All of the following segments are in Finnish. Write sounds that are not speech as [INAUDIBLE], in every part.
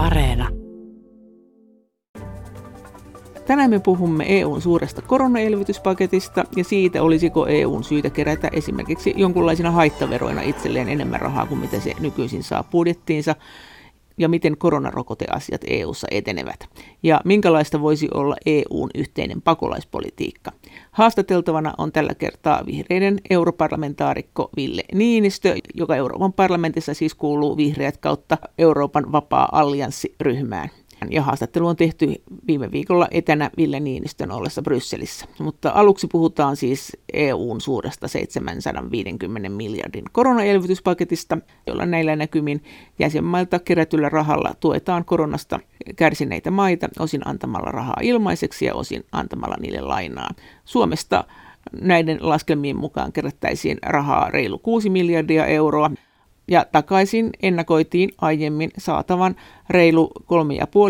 Areena. Tänään me puhumme EUn suuresta koronaelvytyspaketista ja siitä, olisiko EUn syytä kerätä esimerkiksi jonkunlaisina haittaveroina itselleen enemmän rahaa kuin mitä se nykyisin saa budjettiinsa ja miten koronarokoteasiat EU:ssa etenevät ja minkälaista voisi olla EUn yhteinen pakolaispolitiikka. Haastateltavana on tällä kertaa vihreiden europarlamentaarikko Ville Niinistö, joka Euroopan parlamentissa siis kuuluu vihreät kautta Euroopan vapaa-allianssiryhmään ja haastattelu on tehty viime viikolla etänä Ville Niinistön ollessa Brysselissä. Mutta aluksi puhutaan siis EUn suuresta 750 miljardin koronaelvytyspaketista, jolla näillä näkymin jäsenmailta kerätyllä rahalla tuetaan koronasta kärsineitä maita, osin antamalla rahaa ilmaiseksi ja osin antamalla niille lainaa. Suomesta näiden laskelmien mukaan kerättäisiin rahaa reilu 6 miljardia euroa ja takaisin ennakoitiin aiemmin saatavan reilu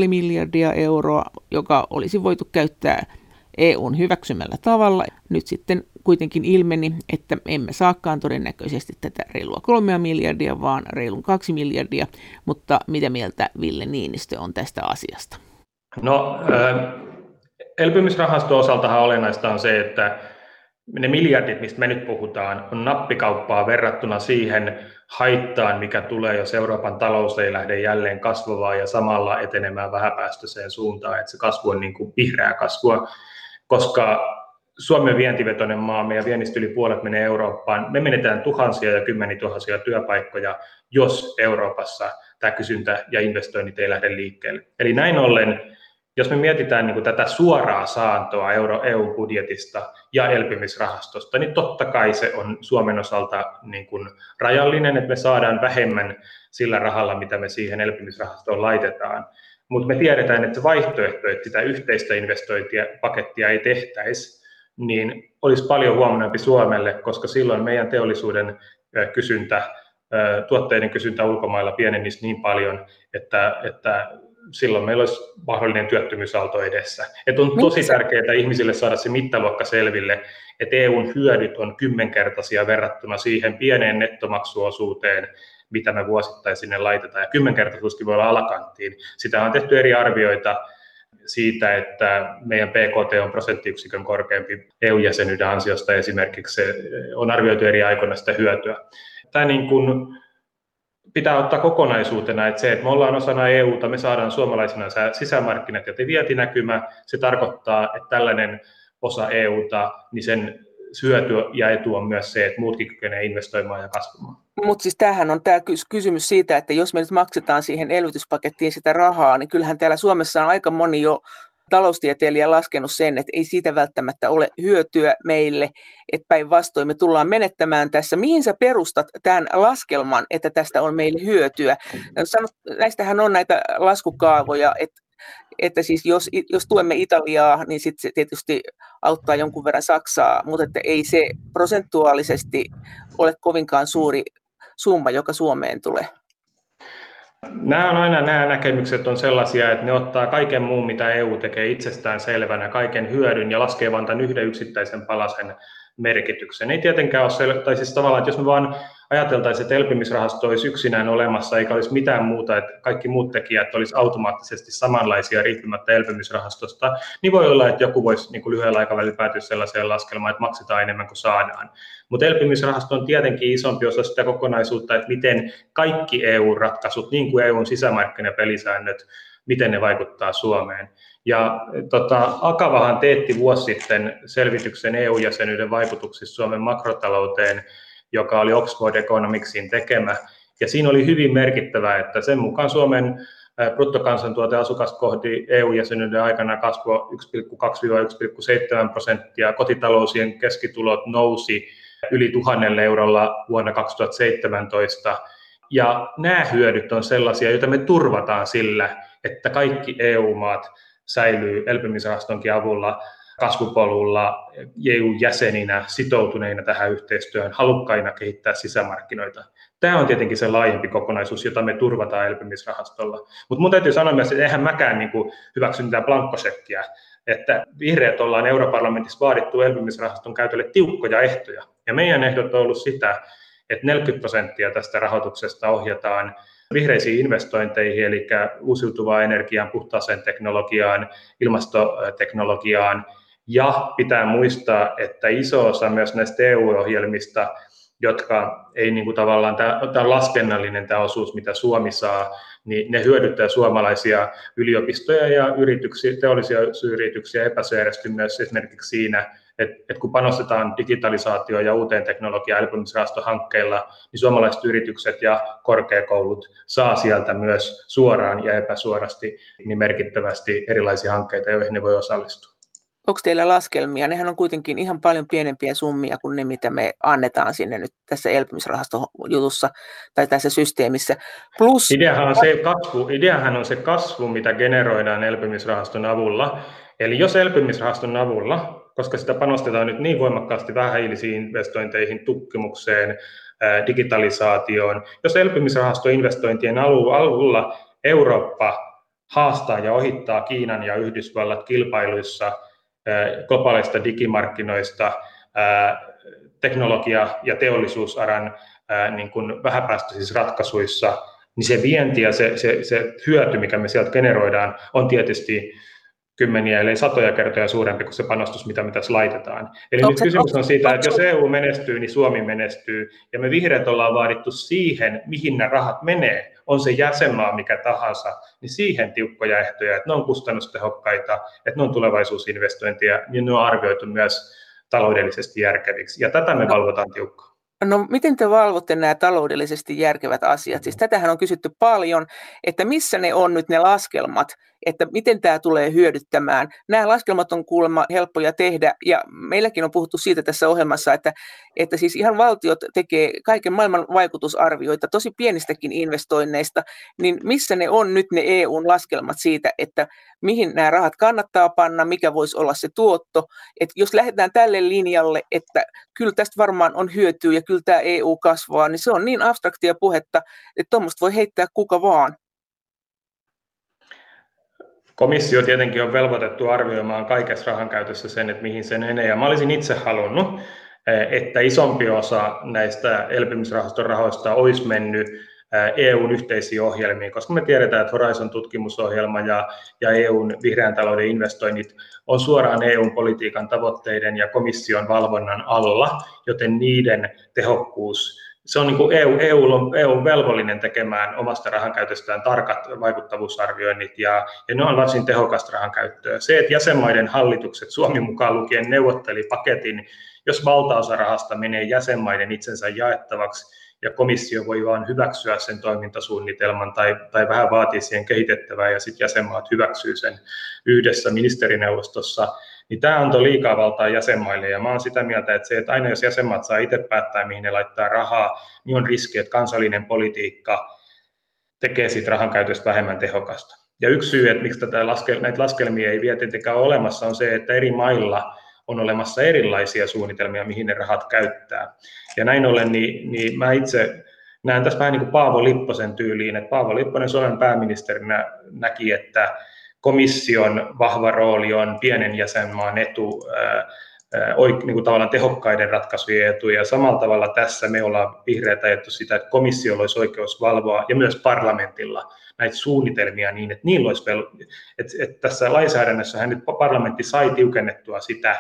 3,5 miljardia euroa, joka olisi voitu käyttää EUn hyväksymällä tavalla. Nyt sitten kuitenkin ilmeni, että emme saakaan todennäköisesti tätä reilua kolmea miljardia, vaan reilun kaksi miljardia. Mutta mitä mieltä Ville Niinistö on tästä asiasta? No, elpymisrahaston osaltahan olennaista on se, että ne miljardit, mistä me nyt puhutaan, on nappikauppaa verrattuna siihen haittaan, mikä tulee, jos Euroopan talous ei lähde jälleen kasvavaan ja samalla etenemään vähäpäästöiseen suuntaan, että se kasvu on niin kuin vihreää kasvua, koska Suomen vientivetoinen maa, meidän viennistä yli puolet menee Eurooppaan, me menetään tuhansia ja kymmenituhansia työpaikkoja, jos Euroopassa tämä kysyntä ja investoinnit ei lähde liikkeelle. Eli näin ollen jos me mietitään niin kuin tätä suoraa saantoa euro, EU-budjetista ja elpymisrahastosta, niin totta kai se on Suomen osalta niin kuin rajallinen, että me saadaan vähemmän sillä rahalla, mitä me siihen elpymisrahastoon laitetaan. Mutta me tiedetään, että vaihtoehto, että sitä yhteistä investointipakettia ei tehtäisi, niin olisi paljon huomanompi Suomelle, koska silloin meidän teollisuuden kysyntä, tuotteiden kysyntä ulkomailla pienenisi niin paljon, että, että silloin meillä olisi mahdollinen työttömyysaalto edessä. Et on tosi tärkeää ihmisille saada se mittaluokka selville, että EUn hyödyt on kymmenkertaisia verrattuna siihen pieneen nettomaksuosuuteen, mitä me vuosittain sinne laitetaan. Ja kymmenkertaisuuskin voi olla alakanttiin. Sitä on tehty eri arvioita siitä, että meidän PKT on prosenttiyksikön korkeampi EU-jäsenyyden ansiosta esimerkiksi. Se on arvioitu eri aikoina sitä hyötyä. Tämä niin kuin pitää ottaa kokonaisuutena, että se, että me ollaan osana EUta, me saadaan suomalaisina sisämarkkinat ja vientinäkymä, se tarkoittaa, että tällainen osa EUta, niin sen syöty ja etu on myös se, että muutkin kykenevät investoimaan ja kasvamaan. Mutta siis tämähän on tämä kysymys siitä, että jos me nyt maksetaan siihen elvytyspakettiin sitä rahaa, niin kyllähän täällä Suomessa on aika moni jo taloustieteilijä laskenut sen, että ei siitä välttämättä ole hyötyä meille, että päinvastoin me tullaan menettämään tässä. Mihin sä perustat tämän laskelman, että tästä on meille hyötyä? Sanot, näistähän on näitä laskukaavoja, että että siis jos, jos tuemme Italiaa, niin sitten se tietysti auttaa jonkun verran Saksaa, mutta että ei se prosentuaalisesti ole kovinkaan suuri summa, joka Suomeen tulee. Nämä on aina nämä näkemykset on sellaisia, että ne ottaa kaiken muun, mitä EU tekee itsestään selvänä, kaiken hyödyn ja laskee vain tämän yhden yksittäisen palasen merkityksen. Ei tietenkään ole sel- tai siis tavallaan, että jos me vaan ajateltaisiin, että elpymisrahasto olisi yksinään olemassa eikä olisi mitään muuta, että kaikki muut tekijät olisi automaattisesti samanlaisia riippumatta elpymisrahastosta, niin voi olla, että joku voisi niin kuin lyhyellä aikavälillä päätyä sellaiseen laskelmaan, että maksetaan enemmän kuin saadaan. Mutta elpymisrahasto on tietenkin isompi osa sitä kokonaisuutta, että miten kaikki EU-ratkaisut, niin kuin EUn sisämarkkinapelisäännöt, miten ne vaikuttaa Suomeen. Ja tota, Akavahan teetti vuosi sitten selvityksen EU-jäsenyyden vaikutuksista Suomen makrotalouteen, joka oli Oxford Economicsin tekemä. Ja siinä oli hyvin merkittävää, että sen mukaan Suomen bruttokansantuote asukasta kohti EU-jäsenyyden aikana kasvoi 1,2-1,7 prosenttia, kotitalousien keskitulot nousi yli tuhannelle eurolla vuonna 2017. Ja nämä hyödyt on sellaisia, joita me turvataan sillä, että kaikki EU-maat säilyy elpymisrahastonkin avulla kasvupolulla EU-jäseninä sitoutuneina tähän yhteistyöhön, halukkaina kehittää sisämarkkinoita. Tämä on tietenkin se laajempi kokonaisuus, jota me turvataan elpymisrahastolla. Mutta mun täytyy sanoa myös, että eihän mäkään niin kuin hyväksy mitään blankkosekkiä, että vihreät ollaan europarlamentissa vaadittu elpymisrahaston käytölle tiukkoja ehtoja. Ja meidän ehdot on ollut sitä, että 40 prosenttia tästä rahoituksesta ohjataan vihreisiin investointeihin, eli uusiutuvaan energiaan, puhtaaseen teknologiaan, ilmastoteknologiaan, ja pitää muistaa, että iso osa myös näistä EU-ohjelmista, jotka ei niin kuin tavallaan, tämä on laskennallinen tämä osuus, mitä Suomi saa, niin ne hyödyttää suomalaisia yliopistoja ja yrityksiä, teollisia yrityksiä epäsuorasti myös esimerkiksi siinä, että, että kun panostetaan digitalisaatioon ja uuteen teknologiaan elpymisrahastohankkeilla, niin suomalaiset yritykset ja korkeakoulut saa sieltä myös suoraan ja epäsuorasti niin merkittävästi erilaisia hankkeita, joihin ne voi osallistua. Onko teillä laskelmia? Nehän on kuitenkin ihan paljon pienempiä summia kuin ne, mitä me annetaan sinne nyt tässä elpymisrahastojutussa tai tässä systeemissä. Plus... Ideahan, on se kasvu, ideahan on se kasvu, mitä generoidaan elpymisrahaston avulla. Eli jos elpymisrahaston avulla, koska sitä panostetaan nyt niin voimakkaasti vähähiilisiin investointeihin, tutkimukseen, digitalisaatioon, jos elpymisrahastoinvestointien avulla Eurooppa haastaa ja ohittaa Kiinan ja Yhdysvallat kilpailuissa – globaaleista digimarkkinoista, teknologia- ja teollisuusaran niin kuin vähäpäästöisissä ratkaisuissa, niin se vienti ja se, se, se hyöty, mikä me sieltä generoidaan, on tietysti kymmeniä, ellei satoja kertoja suurempi kuin se panostus, mitä me tässä laitetaan. Eli onko nyt kysymys on siitä, että jos EU menestyy, niin Suomi menestyy, ja me vihreät ollaan vaadittu siihen, mihin nämä rahat menee, on se jäsenmaa mikä tahansa, niin siihen tiukkoja ehtoja, että ne on kustannustehokkaita, että ne on tulevaisuusinvestointia, niin ne on arvioitu myös taloudellisesti järkeviksi. Ja tätä me no. valvotaan tiukkaan. No miten te valvotte nämä taloudellisesti järkevät asiat? Siis tätähän on kysytty paljon, että missä ne on nyt ne laskelmat, että miten tämä tulee hyödyttämään. Nämä laskelmat on kuulemma helppoja tehdä ja meilläkin on puhuttu siitä tässä ohjelmassa, että, että siis ihan valtiot tekee kaiken maailman vaikutusarvioita tosi pienistäkin investoinneista, niin missä ne on nyt ne EUn laskelmat siitä, että mihin nämä rahat kannattaa panna, mikä voisi olla se tuotto. Että jos lähdetään tälle linjalle, että kyllä tästä varmaan on hyötyä ja kyllä tämä EU kasvaa, niin se on niin abstraktia puhetta, että tuommoista voi heittää kuka vaan. Komissio tietenkin on velvoitettu arvioimaan kaikessa rahan käytössä sen, että mihin se menee. Ja mä olisin itse halunnut, eh, että isompi osa näistä elpymisrahaston rahoista olisi mennyt eh, EUn yhteisiin ohjelmiin, koska me tiedetään, että Horizon tutkimusohjelma ja, ja EUn vihreän talouden investoinnit on suoraan EUn politiikan tavoitteiden ja komission valvonnan alla, joten niiden tehokkuus se on niin kuin EU, EU, on, EU on velvollinen tekemään omasta rahankäytöstään tarkat vaikuttavuusarvioinnit ja, ja ne on varsin tehokasta rahankäyttöä. Se, että jäsenmaiden hallitukset, Suomi mukaan lukien, neuvotteli paketin, jos valtaosa rahasta menee jäsenmaiden itsensä jaettavaksi, ja komissio voi vain hyväksyä sen toimintasuunnitelman tai, tai vähän vaatii siihen kehitettävää ja sitten jäsenmaat hyväksyy sen yhdessä ministerineuvostossa, niin tämä antoi liikaa valtaa jäsenmaille, ja mä olen sitä mieltä, että se, että aina jos jäsenmaat saa itse päättää, mihin ne laittaa rahaa, niin on riski, että kansallinen politiikka tekee siitä rahan käytöstä vähemmän tehokasta. Ja yksi syy, että miksi tätä laske, näitä laskelmia ei vielä tietenkään ole olemassa, on se, että eri mailla on olemassa erilaisia suunnitelmia, mihin ne rahat käyttää. Ja näin ollen, niin, niin mä itse näen tässä vähän niin kuin Paavo Lipposen tyyliin, että Paavo Lipponen Suomen pääministerinä näki, että komission vahva rooli on pienen jäsenmaan etu, niin kuin tavallaan tehokkaiden ratkaisujen etu. Ja samalla tavalla tässä me ollaan vihreät ajettu sitä, että komissiolla olisi oikeus valvoa ja myös parlamentilla näitä suunnitelmia niin, että niillä olisi vel- että, että tässä lainsäädännössä nyt parlamentti sai tiukennettua sitä,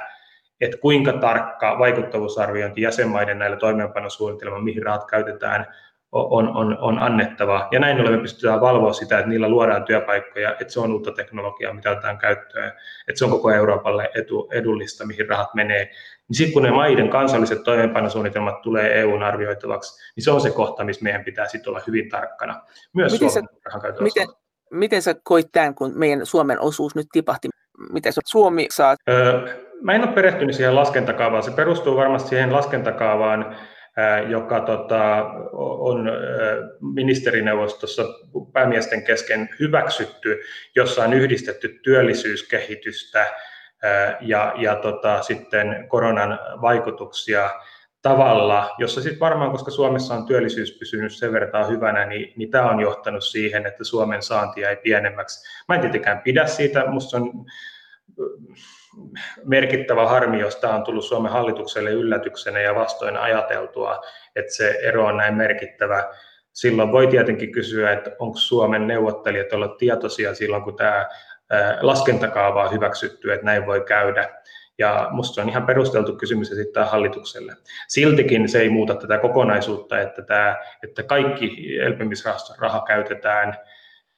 että kuinka tarkka vaikuttavuusarviointi jäsenmaiden näillä toimeenpanosuunnitelmilla, mihin rahat käytetään, on, on, on annettava. Ja näin ollen me pystytään valvoa sitä, että niillä luodaan työpaikkoja, että se on uutta teknologiaa, mitä otetaan käyttöön, että se on koko Euroopalle etu, edullista, mihin rahat menee. Niin sitten kun ne maiden kansalliset toimeenpanosuunnitelmat tulee EUn arvioitavaksi, niin se on se kohta, missä meidän pitää sitten olla hyvin tarkkana. Myös miten Suomen sä, miten, miten sä koit tämän, kun meidän Suomen osuus nyt tipahti? Miten Suomi saa? Öö, mä en ole perehtynyt siihen laskentakaavaan. Se perustuu varmasti siihen laskentakaavaan, joka tota, on ministerineuvostossa päämiesten kesken hyväksytty, jossa on yhdistetty työllisyyskehitystä ja, ja tota, sitten koronan vaikutuksia tavalla, jossa sitten varmaan, koska Suomessa on työllisyys pysynyt sen verran hyvänä, niin, niin tämä on johtanut siihen, että Suomen saantia ei pienemmäksi. Mä en tietenkään pidä siitä, musta on merkittävä harmi, josta on tullut Suomen hallitukselle yllätyksenä ja vastoin ajateltua, että se ero on näin merkittävä. silloin voi tietenkin kysyä, että onko Suomen neuvottelijat olla tietoisia silloin, kun tämä laskentakaava on hyväksytty, että näin voi käydä. Ja minusta se on ihan perusteltu kysymys esittää hallitukselle. Siltikin se ei muuta tätä kokonaisuutta, että, tämä, että kaikki elpymisrahaston raha käytetään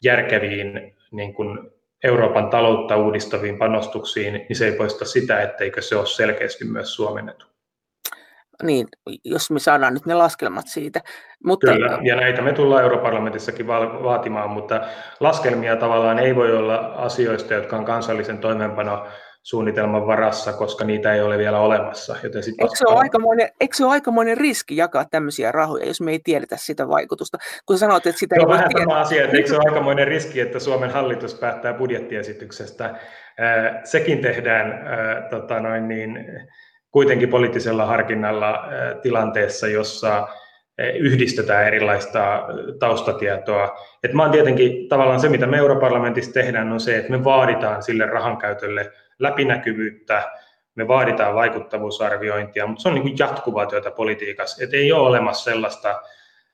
järkeviin niin kuin Euroopan taloutta uudistaviin panostuksiin, niin se ei poista sitä, etteikö se ole selkeästi myös Suomen etu. Niin, jos me saadaan nyt ne laskelmat siitä. Mutta... Kyllä, ja näitä me tullaan europarlamentissakin vaatimaan, mutta laskelmia tavallaan ei voi olla asioista, jotka on kansallisen toimeenpano suunnitelman varassa, koska niitä ei ole vielä olemassa. Joten sit eikö, se ole aikamoinen, eikö se ole aikamoinen riski jakaa tämmöisiä rahoja, jos me ei tiedetä sitä vaikutusta? Kun sanoit, että sitä Joo, ei vähän voi sama asia, että eikö se ole aikamoinen riski, että Suomen hallitus päättää budjettiesityksestä. Sekin tehdään tota noin niin, kuitenkin poliittisella harkinnalla tilanteessa, jossa yhdistetään erilaista taustatietoa. Et mä oon tietenkin tavallaan se, mitä me europarlamentissa tehdään, on se, että me vaaditaan sille rahankäytölle läpinäkyvyyttä, me vaaditaan vaikuttavuusarviointia, mutta se on niin kuin jatkuvaa työtä politiikassa. Et ei ole olemassa sellaista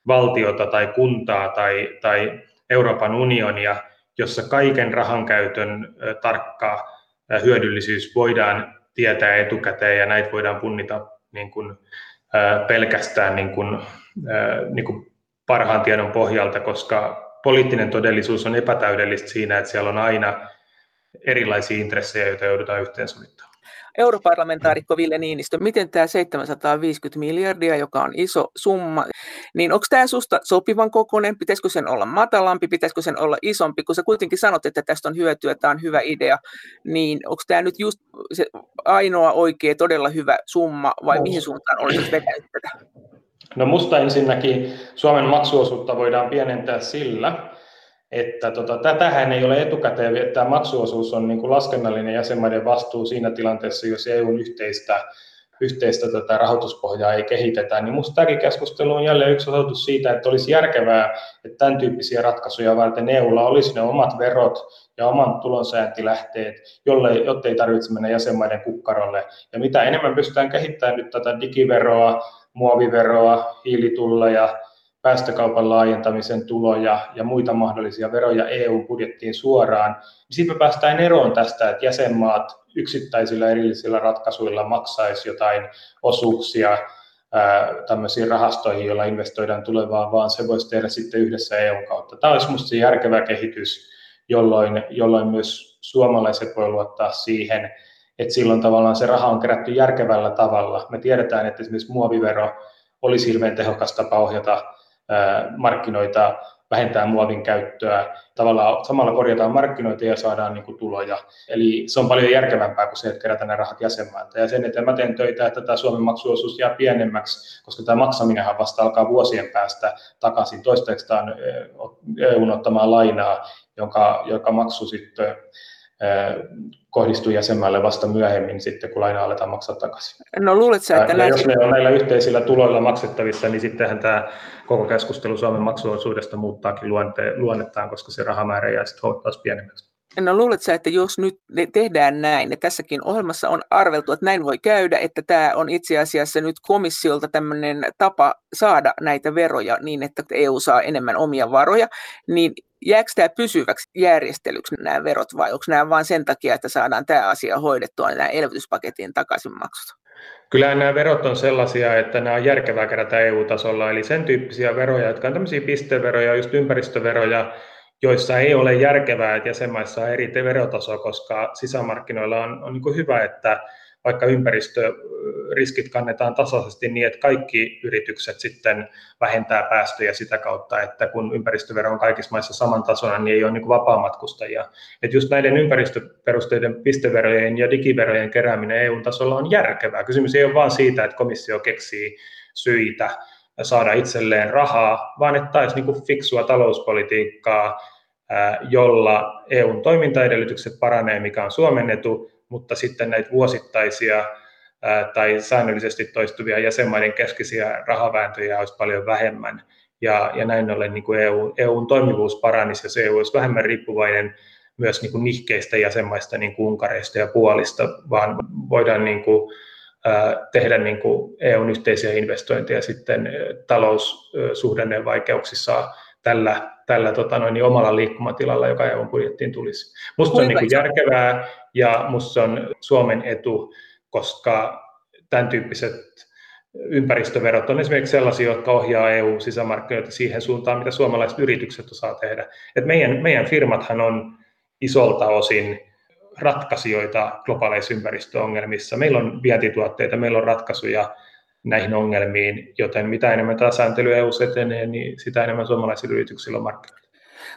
valtiota tai kuntaa tai, tai Euroopan unionia, jossa kaiken rahankäytön tarkka hyödyllisyys voidaan tietää etukäteen ja näitä voidaan punnita niin kuin, pelkästään niin kuin, niin kuin parhaan tiedon pohjalta, koska poliittinen todellisuus on epätäydellistä siinä, että siellä on aina erilaisia intressejä, joita joudutaan yhteensovittamaan. Europarlamentaarikko Ville Niinistö, miten tämä 750 miljardia, joka on iso summa, niin onko tämä susta sopivan kokoinen, pitäisikö sen olla matalampi, pitäisikö sen olla isompi, kun sä kuitenkin sanot, että tästä on hyötyä, tämä on hyvä idea, niin onko tämä nyt just se ainoa oikea, todella hyvä summa, vai no. mihin suuntaan olisi vetänyt tätä? No musta ensinnäkin Suomen maksuosuutta voidaan pienentää sillä, että tota, tätähän ei ole etukäteen, että tämä maksuosuus on niin kuin laskennallinen jäsenmaiden vastuu siinä tilanteessa, jos EUn yhteistä, yhteistä tätä rahoituspohjaa ei kehitetä, niin minusta tämäkin keskustelu on jälleen yksi osoitus siitä, että olisi järkevää, että tämän tyyppisiä ratkaisuja varten EUlla olisi ne omat verot ja oman tulonsääntilähteet, jolle, jotta ei tarvitse mennä jäsenmaiden kukkarolle. Ja mitä enemmän pystytään kehittämään nyt tätä digiveroa, muoviveroa, hiilitulleja, päästökaupan laajentamisen tuloja ja muita mahdollisia veroja EU-budjettiin suoraan, niin sitten me päästään eroon tästä, että jäsenmaat yksittäisillä erillisillä ratkaisuilla maksaisi jotain osuuksia tämmöisiin rahastoihin, joilla investoidaan tulevaan, vaan se voisi tehdä sitten yhdessä EUn kautta. Tämä olisi minusta järkevä kehitys, jolloin, jolloin myös suomalaiset voi luottaa siihen, että silloin tavallaan se raha on kerätty järkevällä tavalla. Me tiedetään, että esimerkiksi muovivero olisi hirveän tehokas tapa ohjata markkinoita, vähentää muovin käyttöä, tavallaan samalla korjataan markkinoita ja saadaan niin kuin tuloja. Eli se on paljon järkevämpää kuin se, että kerätään ne rahat jäsenmailta. Ja sen eteen mä teen töitä, että tämä Suomen maksuosuus jää pienemmäksi, koska tämä maksaminenhan vasta alkaa vuosien päästä takaisin. Toistaiseksi tämä on EUn ottamaa lainaa, jonka, joka maksu sitten kohdistuu jäsenmaalle vasta myöhemmin sitten, kun laina aletaan maksaa takaisin. No luulet sä, että... Ja jos ne on näillä yhteisillä tuloilla maksettavissa, niin sittenhän tämä koko keskustelu Suomen maksuosuudesta muuttaakin luonnettaan, koska se rahamäärä jää sitten huomattavasti pienemmäksi. No luulet sä, että jos nyt tehdään näin, ja tässäkin ohjelmassa on arveltu, että näin voi käydä, että tämä on itse asiassa nyt komissiolta tämmöinen tapa saada näitä veroja niin, että EU saa enemmän omia varoja, niin jääkö tämä pysyväksi järjestelyksi nämä verot vai onko nämä vain sen takia, että saadaan tämä asia hoidettua, nämä elvytyspaketin takaisinmaksut? Kyllä nämä verot on sellaisia, että nämä on järkevää kerätä EU-tasolla, eli sen tyyppisiä veroja, jotka on tämmöisiä pisteveroja, just ympäristöveroja, joissa ei ole järkevää, että jäsenmaissa on eri verotaso, koska sisämarkkinoilla on, on niin hyvä, että vaikka ympäristöriskit kannetaan tasaisesti niin, että kaikki yritykset sitten vähentää päästöjä sitä kautta, että kun ympäristövero on kaikissa maissa saman tasolla, niin ei ole niin vapaamatkustajia. Että just näiden ympäristöperusteiden pisteverojen ja digiverojen kerääminen EU-tasolla on järkevää. Kysymys ei ole vain siitä, että komissio keksii syitä saada itselleen rahaa, vaan että olisi niin fiksua talouspolitiikkaa, jolla EUn toimintaedellytykset paranee, mikä on Suomen etu, mutta sitten näitä vuosittaisia tai säännöllisesti toistuvia jäsenmaiden keskisiä rahavääntöjä olisi paljon vähemmän. Ja, ja näin ollen niin kuin EU, EUn toimivuus paranisi ja se EU olisi vähemmän riippuvainen myös niin kuin nihkeistä jäsenmaista, niin kuin Unkareista ja Puolista, vaan voidaan niin kuin tehdä niin kuin EUn yhteisiä investointeja sitten taloussuhdanneen vaikeuksissa tällä, tällä tota noin, niin omalla liikkumatilalla, joka EUn budjettiin tulisi. Minusta se on niin kuin järkevää ja minusta se on Suomen etu, koska tämän tyyppiset ympäristöverot on esimerkiksi sellaisia, jotka ohjaa EU-sisämarkkinoita siihen suuntaan, mitä suomalaiset yritykset osaa tehdä. Et meidän, meidän firmathan on isolta osin ratkaisijoita globaaleissa ympäristöongelmissa. Meillä on vientituotteita, meillä on ratkaisuja näihin ongelmiin, joten mitä enemmän tämä sääntely EU etenee, niin sitä enemmän suomalaisilla yrityksillä on markkinoita.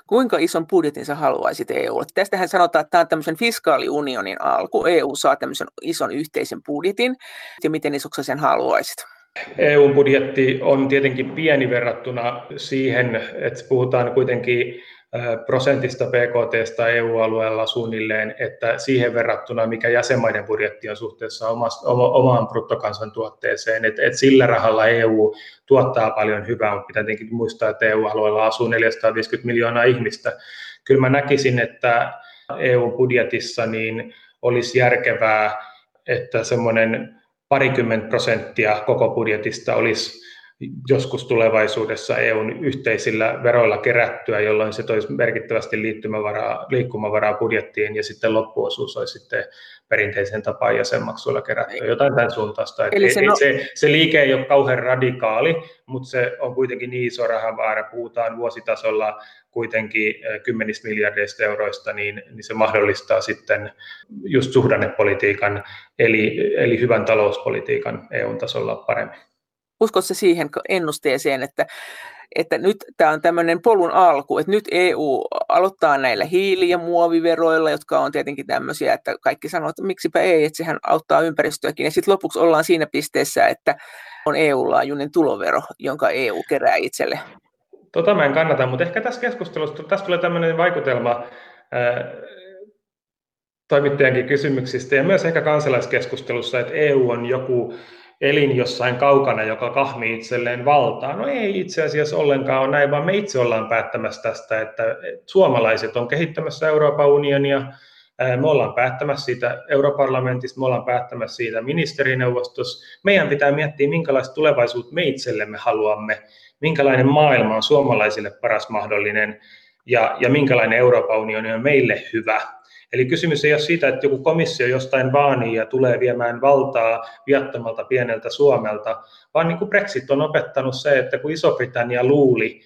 Kuinka ison budjetin sä haluaisit EUlle? Tästähän sanotaan, että tämä on tämmöisen fiskaaliunionin alku. EU saa tämmöisen ison yhteisen budjetin, ja miten isoksi sen haluaisit? EU-budjetti on tietenkin pieni verrattuna siihen, että puhutaan kuitenkin prosentista BKT EU-alueella suunnilleen, että siihen verrattuna, mikä jäsenmaiden budjetti on suhteessa omaan bruttokansantuotteeseen, että, että sillä rahalla EU tuottaa paljon hyvää, mutta pitää tietenkin muistaa, että EU-alueella asuu 450 miljoonaa ihmistä. Kyllä mä näkisin, että EU-budjetissa niin olisi järkevää, että semmoinen parikymmentä prosenttia koko budjetista olisi joskus tulevaisuudessa EUn yhteisillä veroilla kerättyä, jolloin se toisi merkittävästi liittymävaraa, liikkumavaraa budjettiin ja sitten loppuosuus olisi sitten perinteisen tapaan jäsenmaksuilla kerättyä, jotain tämän suuntaista. Eli se, no... se, se liike ei ole kauhean radikaali, mutta se on kuitenkin niin iso rahamäärä, puhutaan vuositasolla kuitenkin eh, kymmenistä miljardeista euroista, niin, niin se mahdollistaa sitten just suhdannepolitiikan, eli, eli hyvän talouspolitiikan EU-tasolla paremmin. Uskotko siihen ennusteeseen, että, että nyt tämä on tämmöinen polun alku, että nyt EU aloittaa näillä hiili- ja muoviveroilla, jotka on tietenkin tämmöisiä, että kaikki sanoo, että miksipä ei, että sehän auttaa ympäristöäkin. Ja sitten lopuksi ollaan siinä pisteessä, että on EU-laajuinen tulovero, jonka EU kerää itselle. Tota mä en kannata, mutta ehkä tässä keskustelussa, tässä tulee tämmöinen vaikutelma, toimittajankin kysymyksistä ja myös ehkä kansalaiskeskustelussa, että EU on joku elin jossain kaukana, joka kahmii itselleen valtaa. No ei itse asiassa ollenkaan ole näin, vaan me itse ollaan päättämässä tästä, että suomalaiset on kehittämässä Euroopan unionia, me ollaan päättämässä siitä europarlamentista, me ollaan päättämässä siitä ministerineuvostossa. Meidän pitää miettiä, minkälaista tulevaisuutta me itsellemme haluamme, minkälainen maailma on suomalaisille paras mahdollinen ja, ja minkälainen Euroopan unioni on meille hyvä. Eli kysymys ei ole siitä, että joku komissio jostain vaanii ja tulee viemään valtaa viattomalta pieneltä Suomelta, vaan niin kuin Brexit on opettanut se, että kun Iso-Britannia luuli,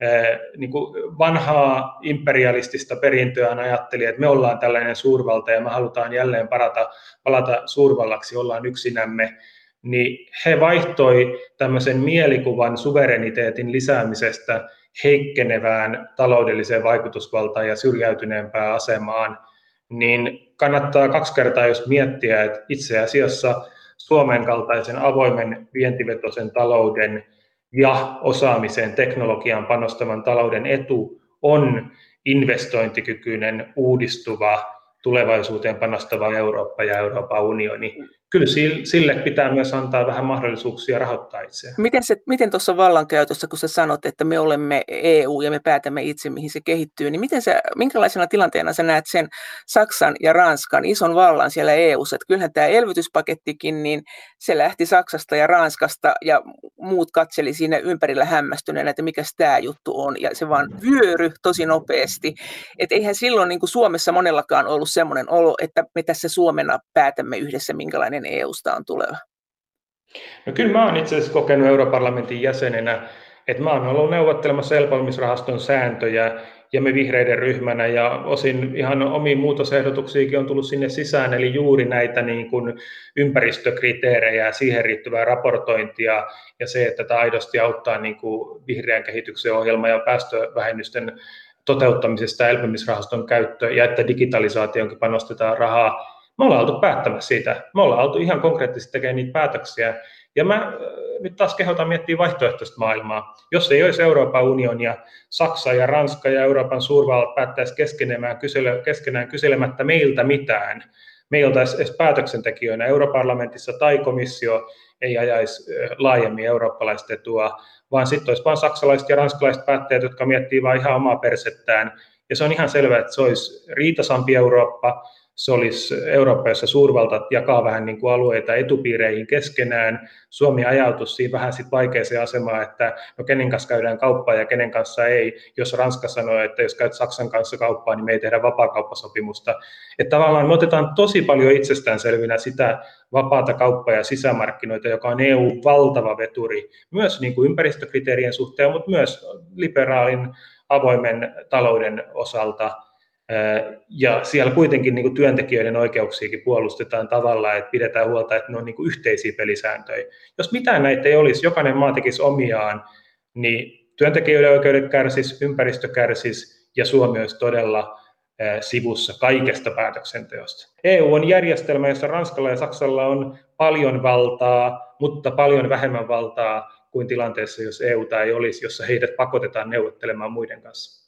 eh, niin kuin vanhaa imperialistista perintöään ajatteli, että me ollaan tällainen suurvalta ja me halutaan jälleen parata, palata suurvallaksi, ollaan yksinämme, niin he vaihtoi tämmöisen mielikuvan suvereniteetin lisäämisestä heikkenevään taloudelliseen vaikutusvaltaan ja syrjäytyneempään asemaan – niin kannattaa kaksi kertaa jos miettiä, että itse asiassa Suomen kaltaisen avoimen vientivetoisen talouden ja osaamiseen teknologian panostavan talouden etu on investointikykyinen, uudistuva, tulevaisuuteen panostava Eurooppa ja Euroopan unioni, kyllä sille pitää myös antaa vähän mahdollisuuksia rahoittaa itseään. Miten, se, miten tuossa vallankäytössä, kun sä sanot, että me olemme EU ja me päätämme itse, mihin se kehittyy, niin miten sä, minkälaisena tilanteena sä näet sen Saksan ja Ranskan ison vallan siellä EUssa? Että kyllähän tämä elvytyspakettikin, niin se lähti Saksasta ja Ranskasta ja muut katseli siinä ympärillä hämmästyneenä, että mikä tämä juttu on, ja se vaan vyöry tosi nopeasti. Että eihän silloin niin kuin Suomessa monellakaan ollut semmoinen olo, että me tässä Suomena päätämme yhdessä, minkälainen EUsta on tuleva. No kyllä mä oon itse asiassa kokenut europarlamentin jäsenenä, että mä oon ollut neuvottelemassa elpymisrahaston sääntöjä ja me vihreiden ryhmänä ja osin ihan omiin muutosehdotuksiinkin on tullut sinne sisään, eli juuri näitä niin kuin ympäristökriteerejä siihen riittyvää raportointia ja se, että tämä aidosti auttaa niin kuin vihreän kehityksen ohjelma ja päästövähennysten toteuttamisesta elpymisrahaston käyttö ja että digitalisaationkin panostetaan rahaa. Me ollaan oltu päättämässä siitä. Me ollaan oltu ihan konkreettisesti tekemään niitä päätöksiä. Ja mä nyt taas kehotan miettiä vaihtoehtoista maailmaa. Jos ei olisi Euroopan unionia, Saksa ja Ranska ja Euroopan suurvallat päättäisi keskenään, kysele, keskenään kyselemättä meiltä mitään, me ei oltaisi edes päätöksentekijöinä Europarlamentissa tai komissio ei ajaisi laajemmin eurooppalaista etua, vaan sitten olisi vain saksalaiset ja ranskalaiset päättäjät, jotka miettii vain ihan omaa persettään. Ja se on ihan selvää, että se olisi riitasampi Eurooppa, se olisi Eurooppa, jossa suurvaltat jakaa vähän niin kuin alueita etupiireihin keskenään. Suomi ajautui siinä vähän sit vaikeaseen asemaan, että no kenen kanssa käydään kauppaa ja kenen kanssa ei. Jos Ranska sanoo, että jos käyt Saksan kanssa kauppaa, niin me ei tehdä vapaakauppasopimusta. Että tavallaan me otetaan tosi paljon itsestäänselvinä sitä vapaata kauppaa ja sisämarkkinoita, joka on EU-valtava veturi, myös niin kuin ympäristökriteerien suhteen, mutta myös liberaalin avoimen talouden osalta – ja siellä kuitenkin niin kuin työntekijöiden oikeuksiakin puolustetaan tavalla, että pidetään huolta, että ne on niin kuin yhteisiä pelisääntöjä. Jos mitään näitä ei olisi, jokainen maa tekisi omiaan, niin työntekijöiden oikeudet kärsisi, ympäristö kärsisi ja Suomi olisi todella sivussa kaikesta päätöksenteosta. EU on järjestelmä, jossa Ranskalla ja Saksalla on paljon valtaa, mutta paljon vähemmän valtaa kuin tilanteessa, jos EU ei olisi, jossa heidät pakotetaan neuvottelemaan muiden kanssa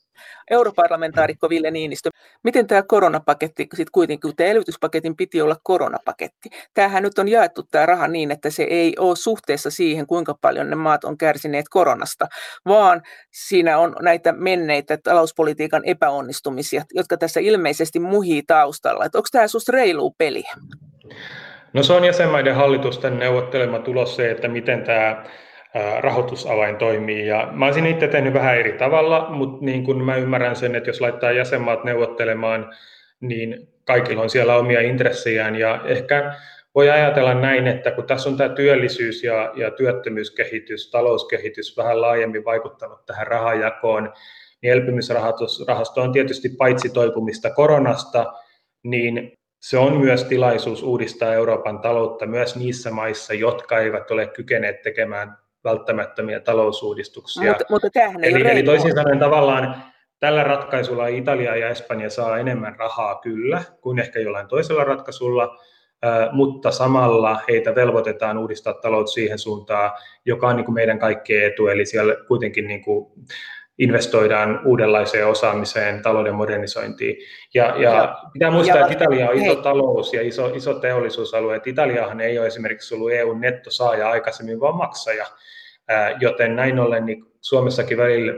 europarlamentaarikko Ville Niinistö, miten tämä koronapaketti, sitten kuitenkin kun tämä elvytyspaketin piti olla koronapaketti, tämähän nyt on jaettu tämä raha niin, että se ei ole suhteessa siihen, kuinka paljon ne maat on kärsineet koronasta, vaan siinä on näitä menneitä talouspolitiikan epäonnistumisia, jotka tässä ilmeisesti muhii taustalla. Että onko tämä sinusta reilu peliä? No se on jäsenmaiden hallitusten neuvottelema tulos se, että miten tämä rahoitusavain toimii. Ja mä olisin itse tehnyt vähän eri tavalla, mutta niin kun mä ymmärrän sen, että jos laittaa jäsenmaat neuvottelemaan, niin kaikilla on siellä omia intressejään. Ja ehkä voi ajatella näin, että kun tässä on tämä työllisyys ja, ja työttömyyskehitys, talouskehitys vähän laajemmin vaikuttanut tähän rahajakoon, niin elpymisrahasto on tietysti paitsi toipumista koronasta, niin se on myös tilaisuus uudistaa Euroopan taloutta myös niissä maissa, jotka eivät ole kykeneet tekemään välttämättömiä talousuudistuksia. Mutta, mutta tämähän ei eli, eli toisin sanoen tavallaan tällä ratkaisulla Italia ja Espanja saa enemmän rahaa kyllä kuin ehkä jollain toisella ratkaisulla, mutta samalla heitä velvoitetaan uudistaa talous siihen suuntaan, joka on niin kuin meidän kaikkien etu, eli siellä kuitenkin niin kuin investoidaan uudenlaiseen osaamiseen, talouden modernisointiin. Ja, ja, ja pitää muistaa, ja, että Italia on iso hei. talous ja iso, iso teollisuusalue. Että Italiahan ei ole esimerkiksi ollut EUn nettosaaja aikaisemmin, vaan maksaja. Joten näin ollen niin Suomessakin välillä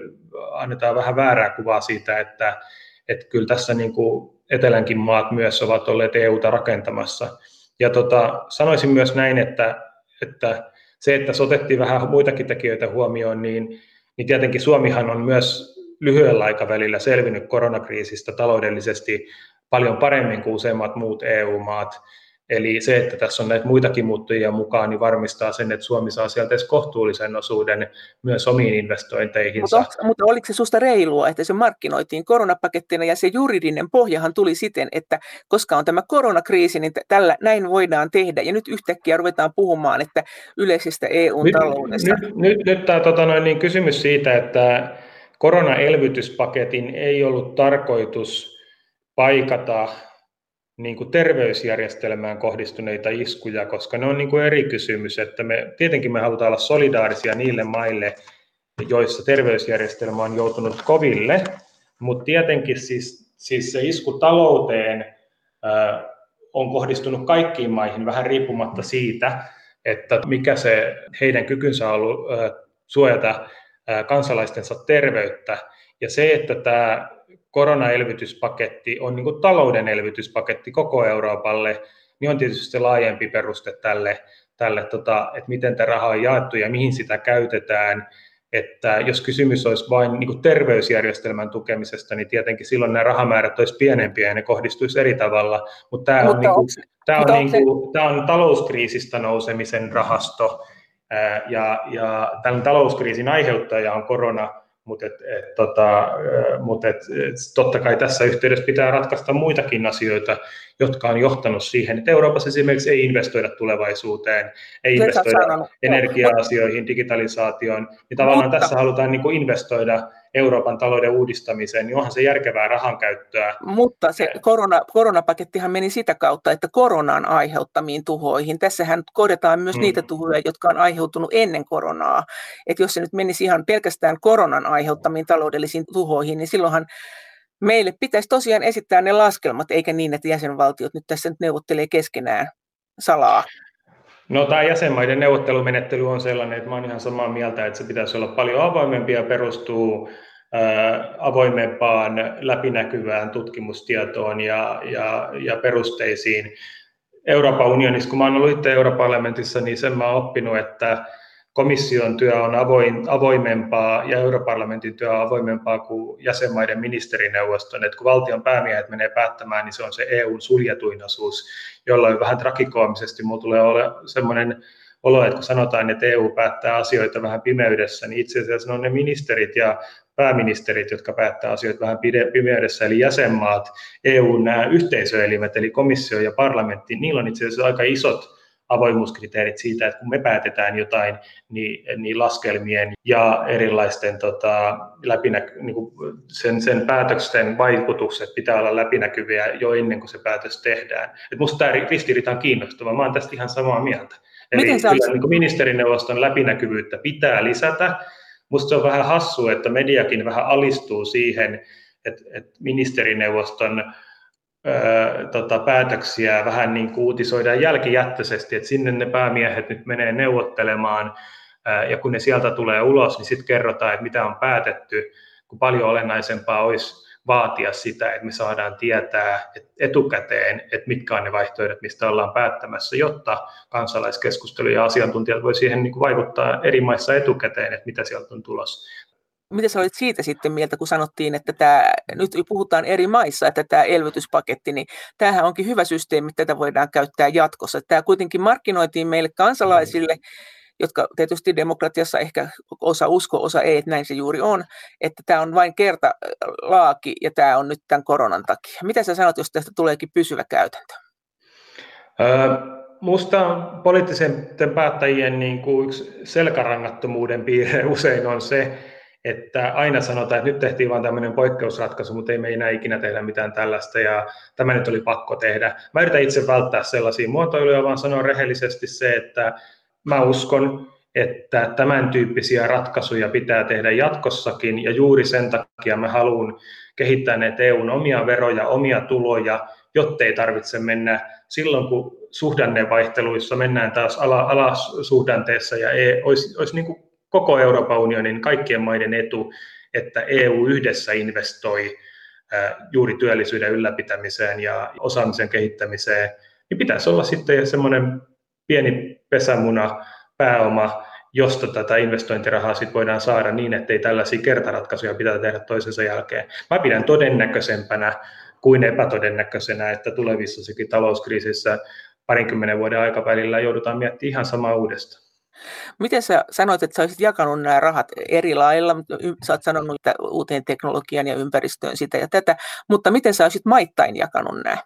annetaan vähän väärää kuvaa siitä, että, että kyllä tässä niin kuin etelänkin maat myös ovat olleet EUta rakentamassa. Ja tota, sanoisin myös näin, että, että se, että sotettiin vähän muitakin tekijöitä huomioon, niin, niin tietenkin Suomihan on myös lyhyellä aikavälillä selvinnyt koronakriisistä taloudellisesti paljon paremmin kuin useimmat muut EU-maat. Eli se, että tässä on näitä muitakin muuttujia mukaan, niin varmistaa sen, että Suomi saa sieltä edes kohtuullisen osuuden myös omiin investointeihinsa. Mutta, mutta oliko se susta reilua, että se markkinoitiin koronapakettina ja se juridinen pohjahan tuli siten, että koska on tämä koronakriisi, niin tällä näin voidaan tehdä. Ja nyt yhtäkkiä ruvetaan puhumaan, että yleisestä EU-taloudesta. Nyt, nyt, nyt, nyt tämä tota noin, niin kysymys siitä, että koronaelvytyspaketin ei ollut tarkoitus paikata niin kuin terveysjärjestelmään kohdistuneita iskuja, koska ne on niin kuin eri kysymys, että me, tietenkin me halutaan olla solidaarisia niille maille, joissa terveysjärjestelmä on joutunut koville, mutta tietenkin siis, siis se isku talouteen äh, on kohdistunut kaikkiin maihin vähän riippumatta siitä, että mikä se heidän kykynsä on ollut äh, suojata äh, kansalaistensa terveyttä. Ja se, että tämä koronaelvytyspaketti on niin kuin talouden elvytyspaketti koko Euroopalle, niin on tietysti se laajempi peruste tälle, tälle tota, että miten tämä raha on jaettu ja mihin sitä käytetään. Että jos kysymys olisi vain niin kuin terveysjärjestelmän tukemisesta, niin tietenkin silloin nämä rahamäärät olisi pienempiä ja ne kohdistuisi eri tavalla. Mutta tämä on, niin kuin, tämä on, niin kuin, tämä on talouskriisistä nousemisen rahasto, ja, ja tämän talouskriisin aiheuttaja on korona, mutta et, et, tota, mut et, et, totta kai tässä yhteydessä pitää ratkaista muitakin asioita, jotka on johtanut siihen, että Euroopassa esimerkiksi ei investoida tulevaisuuteen, ei investoida energia-asioihin, digitalisaatioon, niin tavallaan mutta, tässä halutaan niin kuin investoida Euroopan talouden uudistamiseen, niin onhan se järkevää rahankäyttöä. Mutta se korona, koronapakettihan meni sitä kautta, että koronan aiheuttamiin tuhoihin. Tässähän korjataan myös hmm. niitä tuhoja, jotka on aiheutunut ennen koronaa. Että jos se nyt menisi ihan pelkästään koronan aiheuttamiin taloudellisiin tuhoihin, niin silloinhan meille pitäisi tosiaan esittää ne laskelmat, eikä niin, että jäsenvaltiot nyt tässä nyt neuvottelee keskenään salaa. No tämä jäsenmaiden neuvottelumenettely on sellainen, että mä olen ihan samaa mieltä, että se pitäisi olla paljon avoimempi ja perustuu avoimempaan, läpinäkyvään tutkimustietoon ja, ja, ja perusteisiin. Euroopan unionissa, kun olen ollut itse Europarlamentissa, niin sen olen oppinut, että komission työ on avoin, avoimempaa ja europarlamentin työ on avoimempaa kuin jäsenmaiden ministerineuvoston. että kun valtion päämiehet menee päättämään, niin se on se EUn suljetuinaisuus, jolloin vähän trakikoomisesti minulla tulee olla semmoinen olo, että kun sanotaan, että EU päättää asioita vähän pimeydessä, niin itse asiassa ne on ne ministerit ja pääministerit, jotka päättää asioita vähän pimeydessä, eli jäsenmaat, EUn nämä yhteisöelimet, eli komissio ja parlamentti, niillä on itse asiassa aika isot avoimuuskriteerit siitä, että kun me päätetään jotain, niin, niin laskelmien ja erilaisten tota, läpinä, niin kuin sen, sen päätöksen vaikutukset pitää olla läpinäkyviä jo ennen kuin se päätös tehdään. Et musta tämä ristiriita on kiinnostava, mä olen tästä ihan samaa mieltä. Eli Miten kyllä, niin kuin ministerineuvoston läpinäkyvyyttä pitää lisätä. Musta se on vähän hassu, että mediakin vähän alistuu siihen, että, että ministerineuvoston tota, päätöksiä vähän niin kuin uutisoidaan jälkijättöisesti, että sinne ne päämiehet nyt menee neuvottelemaan, ja kun ne sieltä tulee ulos, niin sitten kerrotaan, että mitä on päätetty, kun paljon olennaisempaa olisi vaatia sitä, että me saadaan tietää etukäteen, että mitkä on ne vaihtoehdot, mistä ollaan päättämässä, jotta kansalaiskeskustelu ja asiantuntijat voi siihen niin kuin vaikuttaa eri maissa etukäteen, että mitä sieltä on tulossa. Mitä sä olit siitä sitten mieltä, kun sanottiin, että tämä, nyt puhutaan eri maissa, että tämä elvytyspaketti, niin tämähän onkin hyvä systeemi, että tätä voidaan käyttää jatkossa. Tämä kuitenkin markkinoitiin meille kansalaisille, jotka tietysti demokratiassa ehkä osa usko, osa ei, että näin se juuri on, että tämä on vain kerta laaki ja tämä on nyt tämän koronan takia. Mitä sä sanot, jos tästä tuleekin pysyvä käytäntö? Minusta poliittisen päättäjien niin kuin yksi selkärangattomuuden piirre usein on se, että aina sanotaan, että nyt tehtiin vain tämmöinen poikkeusratkaisu, mutta ei me enää ikinä tehdä mitään tällaista ja tämä nyt oli pakko tehdä. Mä yritän itse välttää sellaisia muotoiluja, vaan sanon rehellisesti se, että mä uskon, että tämän tyyppisiä ratkaisuja pitää tehdä jatkossakin ja juuri sen takia mä haluan kehittää näitä EUn omia veroja, omia tuloja, jottei tarvitse mennä silloin, kun suhdannevaihteluissa mennään taas alas suhdanteessa ja ei, olisi, olisi niin kuin koko Euroopan unionin kaikkien maiden etu, että EU yhdessä investoi juuri työllisyyden ylläpitämiseen ja osaamisen kehittämiseen, niin pitäisi olla sitten semmoinen pieni pesämuna, pääoma, josta tätä investointirahaa sit voidaan saada niin, ettei tällaisia kertaratkaisuja pitää tehdä toisensa jälkeen. Mä pidän todennäköisempänä kuin epätodennäköisenä, että tulevissakin talouskriisissä parinkymmenen vuoden aikavälillä joudutaan miettimään ihan samaa uudestaan. Miten sä sanoit, että sä olisit jakanut nämä rahat eri lailla? Sä oot sanonut että uuteen teknologiaan ja ympäristöön sitä ja tätä, mutta miten sä olisit maittain jakanut nämä?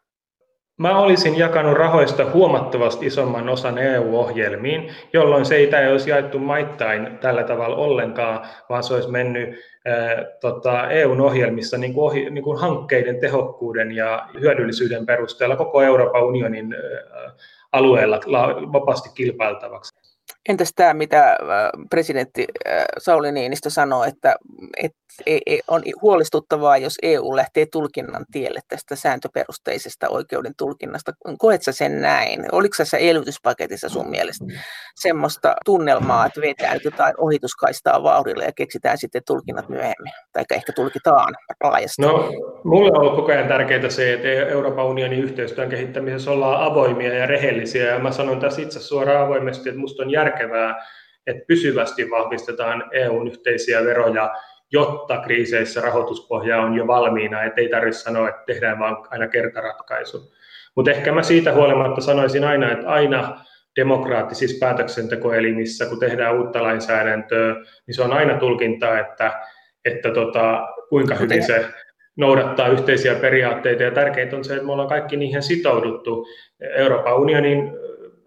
Mä olisin jakanut rahoista huomattavasti isomman osan EU-ohjelmiin, jolloin se ei olisi jaettu maittain tällä tavalla ollenkaan, vaan se olisi mennyt äh, tota, EUn ohjelmissa niin kuin, ohi, niin kuin hankkeiden tehokkuuden ja hyödyllisyyden perusteella koko Euroopan unionin äh, alueella vapaasti kilpailtavaksi. Entäs tämä, mitä presidentti Sauli Niinistö sanoi, että, että e, e, on huolestuttavaa, jos EU lähtee tulkinnan tielle tästä sääntöperusteisesta oikeuden tulkinnasta. Koet sä sen näin? Oliko se elvytyspaketissa sun mielestä semmoista tunnelmaa, että vetää jotain ohituskaistaa vauhdilla ja keksitään sitten tulkinnat myöhemmin? Tai ehkä tulkitaan laajasti? No, mulle on ollut koko ajan tärkeää se, että Euroopan unionin yhteistyön kehittämisessä ollaan avoimia ja rehellisiä. Ja mä sanon tässä itse suoraan avoimesti, että musta on järkevää, että pysyvästi vahvistetaan EUn yhteisiä veroja, jotta kriiseissä rahoituspohja on jo valmiina, ettei tarvitse sanoa, että tehdään vain aina kertaratkaisu. Mutta ehkä mä siitä huolimatta sanoisin aina, että aina demokraattisissa päätöksentekoelimissä, kun tehdään uutta lainsäädäntöä, niin se on aina tulkintaa, että, että tota, kuinka hyvin se noudattaa yhteisiä periaatteita. Ja tärkeintä on se, että me ollaan kaikki niihin sitouduttu. Euroopan unionin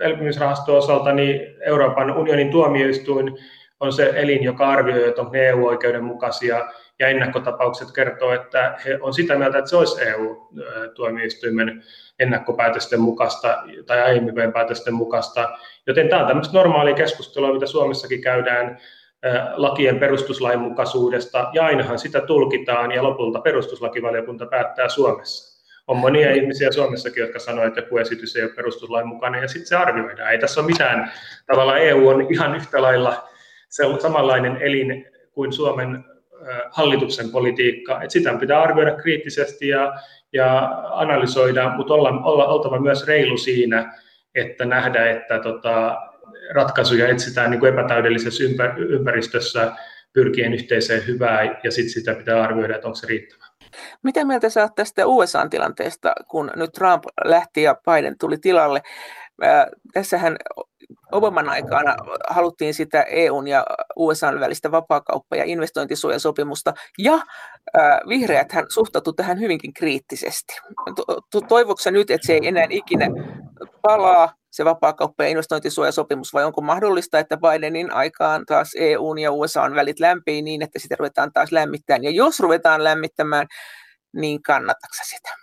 elpymisrahaston osalta niin Euroopan unionin tuomioistuin on se elin, joka arvioi, että on EU-oikeuden mukaisia, ja ennakkotapaukset kertoo, että he on sitä mieltä, että se olisi EU-tuomioistuimen ennakkopäätösten mukaista tai aiemmien päätösten mukaista. Joten tämä on tämmöistä normaalia keskustelua, mitä Suomessakin käydään lakien perustuslainmukaisuudesta, ja ainahan sitä tulkitaan, ja lopulta perustuslakivaliokunta päättää Suomessa. On monia ihmisiä Suomessakin, jotka sanoo, että joku esitys ei ole perustuslain mukainen, ja sitten se arvioidaan. Ei tässä ole mitään, tavallaan EU on ihan yhtä lailla se on samanlainen elin kuin Suomen hallituksen politiikka. Et sitä pitää arvioida kriittisesti ja, ja analysoida, mutta olla, olla oltava myös reilu siinä, että nähdä, että tota, ratkaisuja etsitään niin kuin epätäydellisessä ympäristössä pyrkien yhteiseen hyvään ja sitten sitä pitää arvioida, että onko se riittävää. Mitä mieltä sä oot tästä USA-tilanteesta, kun nyt Trump lähti ja Biden tuli tilalle? Äh, tässähän Obaman aikana haluttiin sitä EUn ja USAn välistä vapaakauppa- ja investointisuojasopimusta, ja vihreät hän suhtautui tähän hyvinkin kriittisesti. Toivoksi nyt, että se ei enää ikinä palaa, se vapaakauppa- ja investointisuojasopimus, vai onko mahdollista, että Bidenin aikaan taas EUn ja USAn välit lämpii niin, että sitä ruvetaan taas lämmittämään, ja jos ruvetaan lämmittämään, niin kannatatko sitä?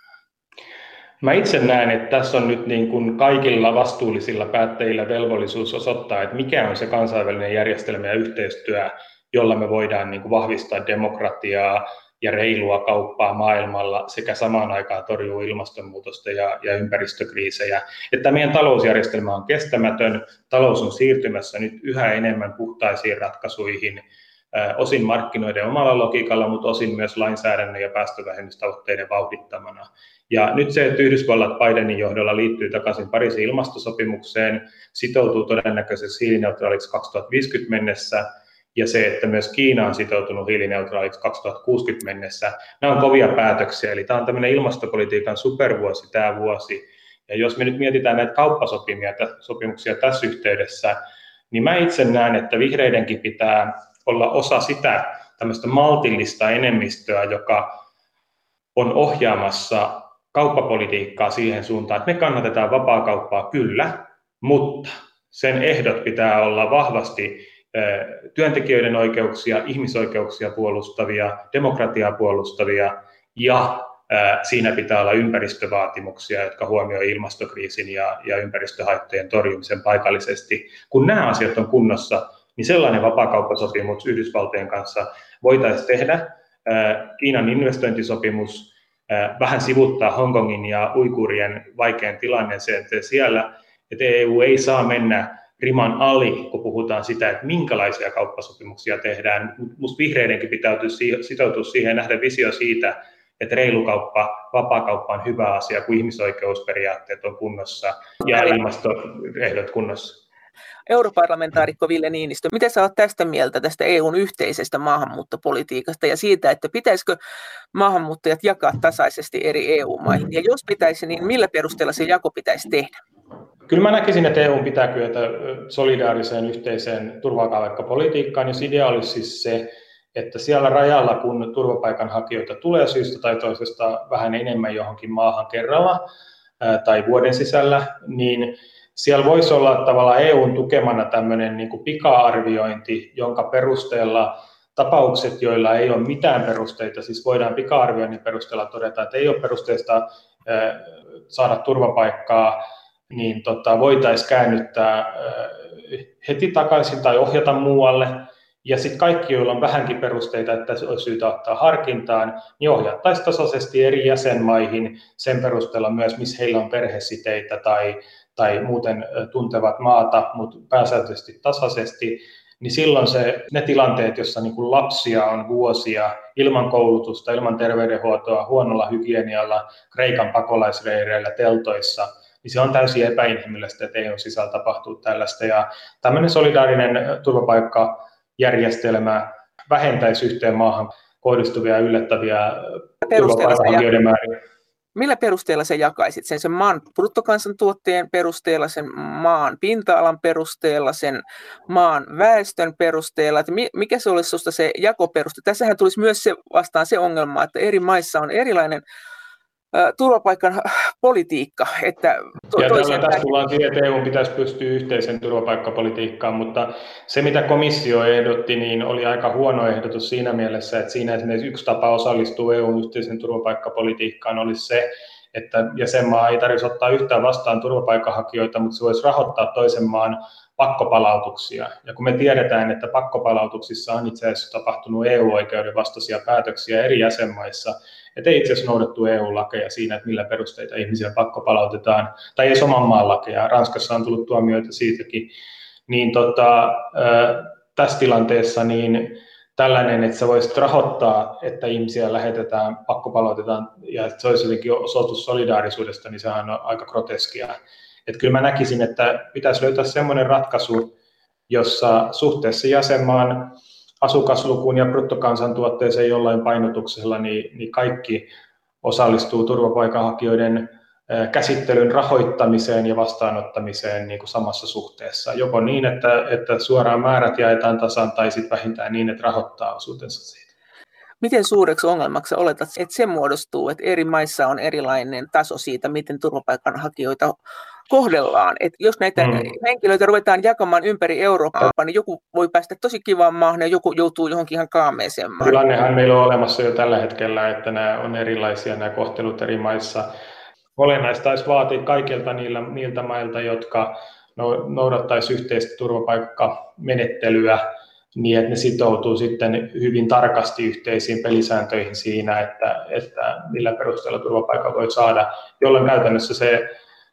Mä itse näen, että tässä on nyt niin kuin kaikilla vastuullisilla päättäjillä velvollisuus osoittaa, että mikä on se kansainvälinen järjestelmä ja yhteistyö, jolla me voidaan niin kuin vahvistaa demokratiaa ja reilua kauppaa maailmalla sekä samaan aikaan torjua ilmastonmuutosta ja, ja ympäristökriisejä. Että meidän talousjärjestelmä on kestämätön, talous on siirtymässä nyt yhä enemmän puhtaisiin ratkaisuihin, osin markkinoiden omalla logiikalla, mutta osin myös lainsäädännön ja päästövähennystavoitteiden vauhdittamana. Ja nyt se, että Yhdysvallat Bidenin johdolla liittyy takaisin Pariisin ilmastosopimukseen, sitoutuu todennäköisesti hiilineutraaliksi 2050 mennessä, ja se, että myös Kiina on sitoutunut hiilineutraaliksi 2060 mennessä, nämä on kovia päätöksiä. Eli tämä on tämmöinen ilmastopolitiikan supervuosi tämä vuosi. Ja jos me nyt mietitään näitä kauppasopimuksia tässä yhteydessä, niin mä itse näen, että vihreidenkin pitää olla osa sitä tämmöistä maltillista enemmistöä, joka on ohjaamassa kauppapolitiikkaa siihen suuntaan, että me kannatetaan vapaakauppaa kyllä, mutta sen ehdot pitää olla vahvasti työntekijöiden oikeuksia, ihmisoikeuksia puolustavia, demokratiaa puolustavia ja siinä pitää olla ympäristövaatimuksia, jotka huomioivat ilmastokriisin ja, ja ympäristöhaittojen torjumisen paikallisesti. Kun nämä asiat on kunnossa, niin sellainen vapaakauppasopimus Yhdysvaltojen kanssa voitaisiin tehdä. Kiinan investointisopimus vähän sivuttaa Hongkongin ja uikurien vaikean tilanne se, että siellä että EU ei saa mennä riman ali, kun puhutaan sitä, että minkälaisia kauppasopimuksia tehdään. Minusta vihreidenkin pitää sitoutua siihen ja nähdä visio siitä, että reilu kauppa, vapaakauppa on hyvä asia, kun ihmisoikeusperiaatteet on kunnossa ja ilmastoehdot kunnossa europarlamentaarikko Ville Niinistö, mitä sä oot tästä mieltä tästä EUn yhteisestä maahanmuuttopolitiikasta ja siitä, että pitäisikö maahanmuuttajat jakaa tasaisesti eri EU-maihin? Ja jos pitäisi, niin millä perusteella se jako pitäisi tehdä? Kyllä mä näkisin, että EU pitää kyetä solidaariseen yhteiseen turvapaikanhakupolitiikkaan, jos idea olisi siis se, että siellä rajalla, kun turvapaikanhakijoita tulee syystä tai toisesta vähän enemmän johonkin maahan kerralla tai vuoden sisällä, niin siellä voisi olla tavallaan EUn tukemana tämmöinen niin kuin pika-arviointi, jonka perusteella tapaukset, joilla ei ole mitään perusteita, siis voidaan pika-arvioinnin perusteella todeta, että ei ole perusteista saada turvapaikkaa, niin tota, voitaisiin käännyttää heti takaisin tai ohjata muualle. Ja sitten kaikki, joilla on vähänkin perusteita, että olisi syytä ottaa harkintaan, niin ohjattaisiin tasaisesti eri jäsenmaihin sen perusteella myös, missä heillä on perhesiteitä tai tai muuten tuntevat maata, mutta pääsääntöisesti tasaisesti, niin silloin se, ne tilanteet, joissa niin kuin lapsia on vuosia ilman koulutusta, ilman terveydenhuoltoa, huonolla hygienialla, Kreikan pakolaisreireillä, teltoissa, niin se on täysin epäinhimillistä, että EUn sisällä tapahtuu tällaista. Ja tämmöinen solidaarinen turvapaikkajärjestelmä vähentäisi yhteen maahan kohdistuvia yllättäviä turvapaikanhakijoiden määriä. Millä perusteella se jakaisit sen? Sen maan bruttokansantuotteen perusteella, sen maan pinta-alan perusteella, sen maan väestön perusteella, että mikä se olisi sinusta se jakoperuste? Tässähän tulisi myös se, vastaan se ongelma, että eri maissa on erilainen turvapaikan politiikka. Että to- ja tällä tässä tullaan siihen, että EU pitäisi pystyä yhteisen turvapaikkapolitiikkaan, mutta se mitä komissio ehdotti, niin oli aika huono ehdotus siinä mielessä, että siinä esimerkiksi yksi tapa osallistua EUn yhteisen turvapaikkapolitiikkaan olisi se, että jäsenmaa ei tarvitsisi ottaa yhtään vastaan turvapaikanhakijoita, mutta se voisi rahoittaa toisen maan pakkopalautuksia. Ja kun me tiedetään, että pakkopalautuksissa on itse asiassa tapahtunut EU-oikeuden vastaisia päätöksiä eri jäsenmaissa, että ei itse asiassa noudattu EU-lakeja siinä, että millä perusteita ihmisiä pakkopalautetaan, tai ei oman maan lakeja. Ranskassa on tullut tuomioita siitäkin. Niin tota, tässä tilanteessa niin tällainen, että sä voisit rahoittaa, että ihmisiä lähetetään, pakkopalautetaan ja että se olisi jotenkin osoitus solidaarisuudesta, niin sehän on aika groteskia. Että kyllä mä näkisin, että pitäisi löytää semmoinen ratkaisu, jossa suhteessa jäsenmaan asukaslukuun ja bruttokansantuotteeseen jollain painotuksella, niin, niin kaikki osallistuu turvapaikanhakijoiden käsittelyn rahoittamiseen ja vastaanottamiseen niin kuin samassa suhteessa. Joko niin, että, että suoraan määrät jaetaan tasan, tai sitten vähintään niin, että rahoittaa osuutensa siitä. Miten suureksi ongelmaksi oletat, että se muodostuu, että eri maissa on erilainen taso siitä, miten turvapaikanhakijoita kohdellaan. Et jos näitä mm. henkilöitä ruvetaan jakamaan ympäri Eurooppaa, niin joku voi päästä tosi kivaan maahan ja joku joutuu johonkin ihan kaameeseen maahan. Tilannehan meillä on olemassa jo tällä hetkellä, että nämä on erilaisia nämä kohtelut eri maissa. Olennaista olisi vaatia kaikilta niillä, niiltä mailta, jotka no, noudattaisi yhteistä turvapaikkamenettelyä, niin että ne sitoutuu sitten hyvin tarkasti yhteisiin pelisääntöihin siinä, että, että millä perusteella turvapaikka voi saada, jolloin käytännössä se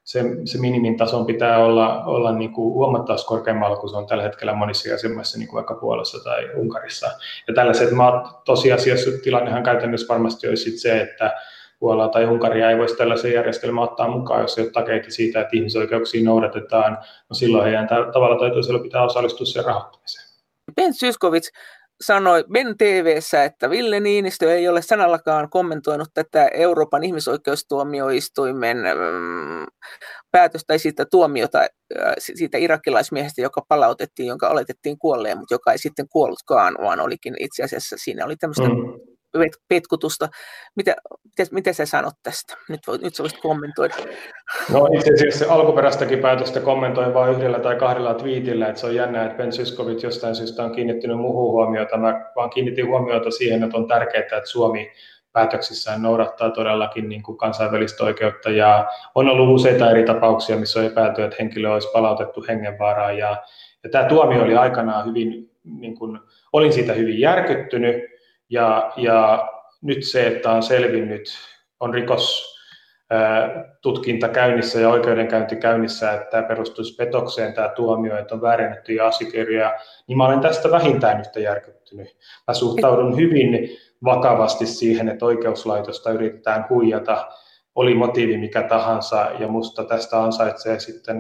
se, se minimin tason pitää olla, olla niin kuin huomattavasti korkeammalla kuin se on tällä hetkellä monissa jäsenmaissa, niin kuin vaikka Puolassa tai Unkarissa. Ja tällaiset maat, tosiasiassa tilannehan käytännössä varmasti olisi se, että Puolaa tai Unkaria ei voisi tällaisen järjestelmän ottaa mukaan, jos ei ole takeita siitä, että ihmisoikeuksia noudatetaan. No silloin heidän tavalla tai toisella pitää osallistua sen rahoittamiseen. Ben Syskovits, sanoi Ben TVssä, että Ville Niinistö ei ole sanallakaan kommentoinut tätä Euroopan ihmisoikeustuomioistuimen mm, päätöstä tai siitä tuomiota äh, siitä irakilaismiehestä, joka palautettiin, jonka oletettiin kuolleen, mutta joka ei sitten kuollutkaan, vaan olikin itse asiassa siinä oli tämmöistä mm petkutusta. Mitä, mitä, mitä sä sanot tästä? Nyt, voi, nyt sä voisit kommentoida. No itse asiassa alkuperäistäkin päätöstä kommentoin vain yhdellä tai kahdella twiitillä, että se on jännä, että Ben Syskovit jostain syystä on kiinnittynyt muuhun huomiota. Mä vaan kiinnitin huomiota siihen, että on tärkeää, että Suomi päätöksissään noudattaa todellakin niin kuin kansainvälistä oikeutta ja on ollut useita eri tapauksia, missä on epäilty, että henkilö olisi palautettu hengenvaaraan ja, ja tämä tuomio oli aikanaan hyvin, niin kuin, olin siitä hyvin järkyttynyt, ja, ja nyt se, että on selvinnyt, on rikos tutkinta käynnissä ja oikeudenkäynti käynnissä, että tämä perustuisi petokseen tämä tuomio, että on väärennettyjä asiakirjoja, niin mä olen tästä vähintään yhtä järkyttynyt. Mä suhtaudun hyvin vakavasti siihen, että oikeuslaitosta yritetään huijata, oli motiivi mikä tahansa, ja musta tästä ansaitsee sitten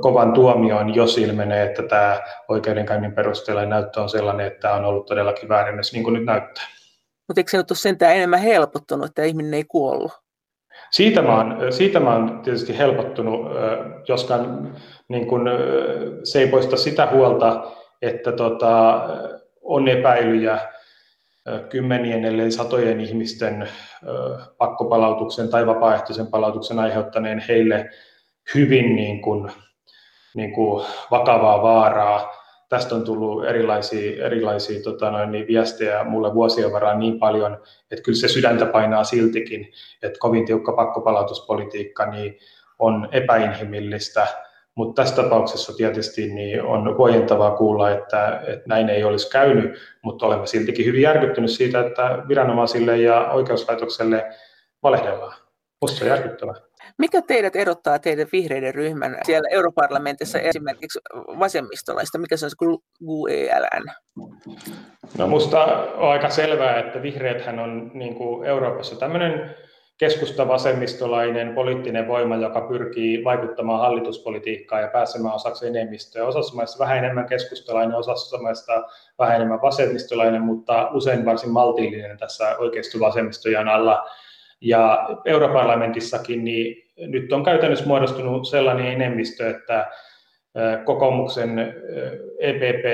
kovan tuomioon, jos ilmenee, että tämä oikeudenkäynnin perusteella näyttö on sellainen, että tämä on ollut todellakin väärennys, niin kuin nyt näyttää. Mutta eikö se ole sentään enemmän helpottunut, että ihminen ei kuollut? Siitä mä oon, siitä mä oon tietysti helpottunut, joskaan niin kun, se ei poista sitä huolta, että tota, on epäilyjä kymmenien, ellei satojen ihmisten pakkopalautuksen tai vapaaehtoisen palautuksen aiheuttaneen heille hyvin niin kuin, niin kuin vakavaa vaaraa. Tästä on tullut erilaisia, erilaisia tota noin, niin viestejä mulle vuosien varaan niin paljon, että kyllä se sydäntä painaa siltikin, että kovin tiukka pakkopalautuspolitiikka niin on epäinhimillistä, mutta tässä tapauksessa tietysti niin on huojentavaa kuulla, että, että näin ei olisi käynyt, mutta olemme siltikin hyvin järkyttynyt siitä, että viranomaisille ja oikeuslaitokselle valehdellaan. Minusta on järkyttävää. Mikä teidät erottaa teidän vihreiden ryhmän siellä europarlamentissa esimerkiksi vasemmistolaista? Mikä se on se GUELN? No musta on aika selvää, että vihreäthän on niin kuin Euroopassa tämmöinen keskusta-vasemmistolainen poliittinen voima, joka pyrkii vaikuttamaan hallituspolitiikkaan ja pääsemään osaksi enemmistöä. Osassa maissa vähän enemmän keskustalainen, osassa maissa vähän enemmän vasemmistolainen, mutta usein varsin maltillinen tässä oikeisto-vasemmistojan alla. Ja europarlamentissakin niin nyt on käytännössä muodostunut sellainen enemmistö, että kokoomuksen, EPP,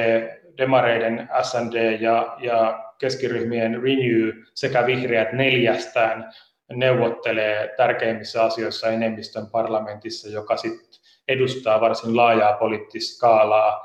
demareiden, SND ja, ja keskiryhmien Renew sekä vihreät neljästään neuvottelee tärkeimmissä asioissa enemmistön parlamentissa, joka sitten edustaa varsin laajaa poliittista skaalaa.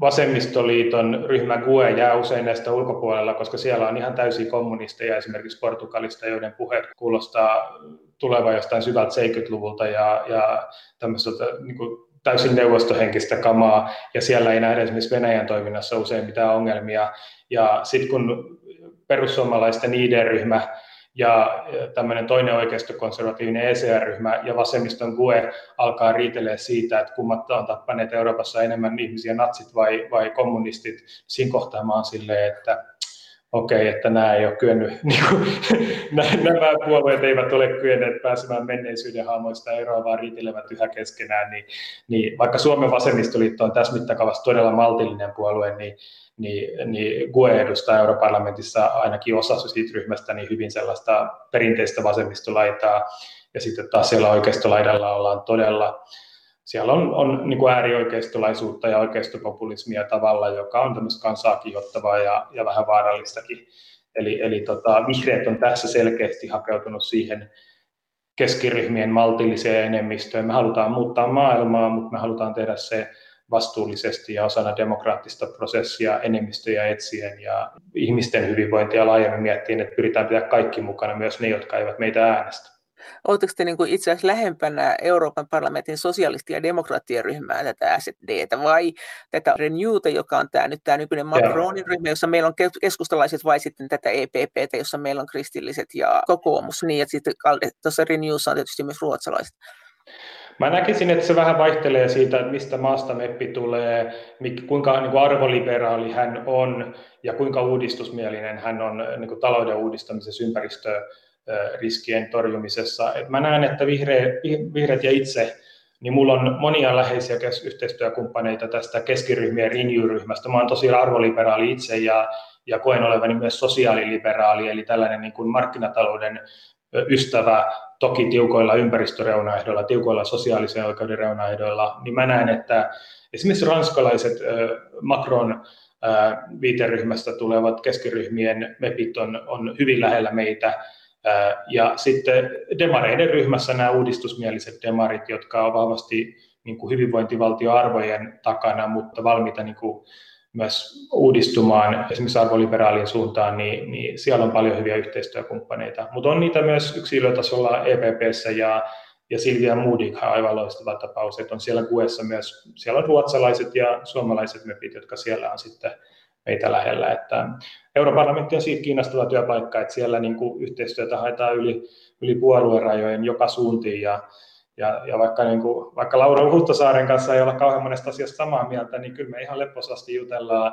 Vasemmistoliiton ryhmä GUE jää usein näistä ulkopuolella, koska siellä on ihan täysiä kommunisteja esimerkiksi Portugalista, joiden puheet kuulostaa tuleva jostain syvältä 70-luvulta ja, ja tämmöistä niin kuin täysin neuvostohenkistä kamaa, ja siellä ei nähdä esimerkiksi Venäjän toiminnassa usein mitään ongelmia. Ja sitten kun perussuomalaisten ID-ryhmä ja tämmöinen toinen oikeistokonservatiivinen ECR-ryhmä ja vasemmiston GUE alkaa riitelee siitä, että kummat on tappaneet Euroopassa enemmän ihmisiä, natsit vai, vai kommunistit. Siinä kohtaa mä oon silleen, että okei, että nämä ei ole kyennyt, [LAUGHS] niin kuin, nämä puolueet eivät ole kyenneet pääsemään menneisyyden haamoista eroon, vaan riitelevät yhä keskenään, niin, niin vaikka Suomen vasemmistoliitto on tässä mittakaavassa todella maltillinen puolue, niin, niin, niin GUE edustaa europarlamentissa ainakin osa siitä ryhmästä niin hyvin sellaista perinteistä vasemmistolaitaa, ja sitten taas siellä oikeistolaidalla ollaan todella siellä on, on niin kuin äärioikeistolaisuutta ja oikeistopopulismia tavalla, joka on tämmöistä kansaa kiihottavaa ja, ja vähän vaarallistakin. Eli, eli tota, vihreät on tässä selkeästi hakeutunut siihen keskiryhmien maltilliseen enemmistöön. Me halutaan muuttaa maailmaa, mutta me halutaan tehdä se vastuullisesti ja osana demokraattista prosessia enemmistöjä etsien ja ihmisten hyvinvointia laajemmin miettien, että pyritään pitää kaikki mukana, myös ne, jotka eivät meitä äänestä. Oletteko te niin kuin itse asiassa lähempänä Euroopan parlamentin sosialisti- ja demokraattien ryhmää tätä SDtä vai tätä Renewta, joka on tämä, nyt tämä nykyinen Macronin ryhmä, jossa meillä on keskustalaiset vai sitten tätä EPPtä, jossa meillä on kristilliset ja kokoomus, niin että sitten tuossa Renewssa on tietysti myös ruotsalaiset. Mä näkisin, että se vähän vaihtelee siitä, että mistä maasta meppi tulee, kuinka niin kuin arvoliberaali hän on ja kuinka uudistusmielinen hän on niin kuin talouden uudistamisessa, ympäristöön riskien torjumisessa. Et mä näen, että vihreät, vihreät ja itse, niin mulla on monia läheisiä yhteistyökumppaneita tästä keskiryhmien Renew-ryhmästä. Mä oon tosi arvoliberaali itse ja, ja koen olevani myös sosiaaliliberaali, eli tällainen niin kuin markkinatalouden ystävä, toki tiukoilla ympäristöreunaehdoilla, tiukoilla sosiaalisen oikeuden reunaehdoilla, niin mä näen, että esimerkiksi ranskalaiset Macron viiteryhmästä tulevat keskiryhmien MEPit on, on hyvin lähellä meitä, ja sitten demareiden ryhmässä nämä uudistusmieliset demarit, jotka ovat vahvasti niin kuin hyvinvointivaltioarvojen takana, mutta valmiita niin kuin myös uudistumaan esimerkiksi arvoliberaalin suuntaan, niin, niin siellä on paljon hyviä yhteistyökumppaneita. Mutta on niitä myös yksilötasolla EPPssä ja, ja Silvia Moodik on aivan loistava tapaus, että on siellä kuessa myös, siellä on ruotsalaiset ja suomalaiset mepit, jotka siellä on sitten meitä lähellä. Että Europarlamentti on siitä kiinnostava työpaikka, että siellä niin kuin yhteistyötä haetaan yli, yli puoluerajojen joka suuntiin ja, ja, ja vaikka, niin kuin, vaikka Laura Huhtasaaren kanssa ei olla kauhean monesta asiasta samaa mieltä, niin kyllä me ihan lepposasti jutellaan,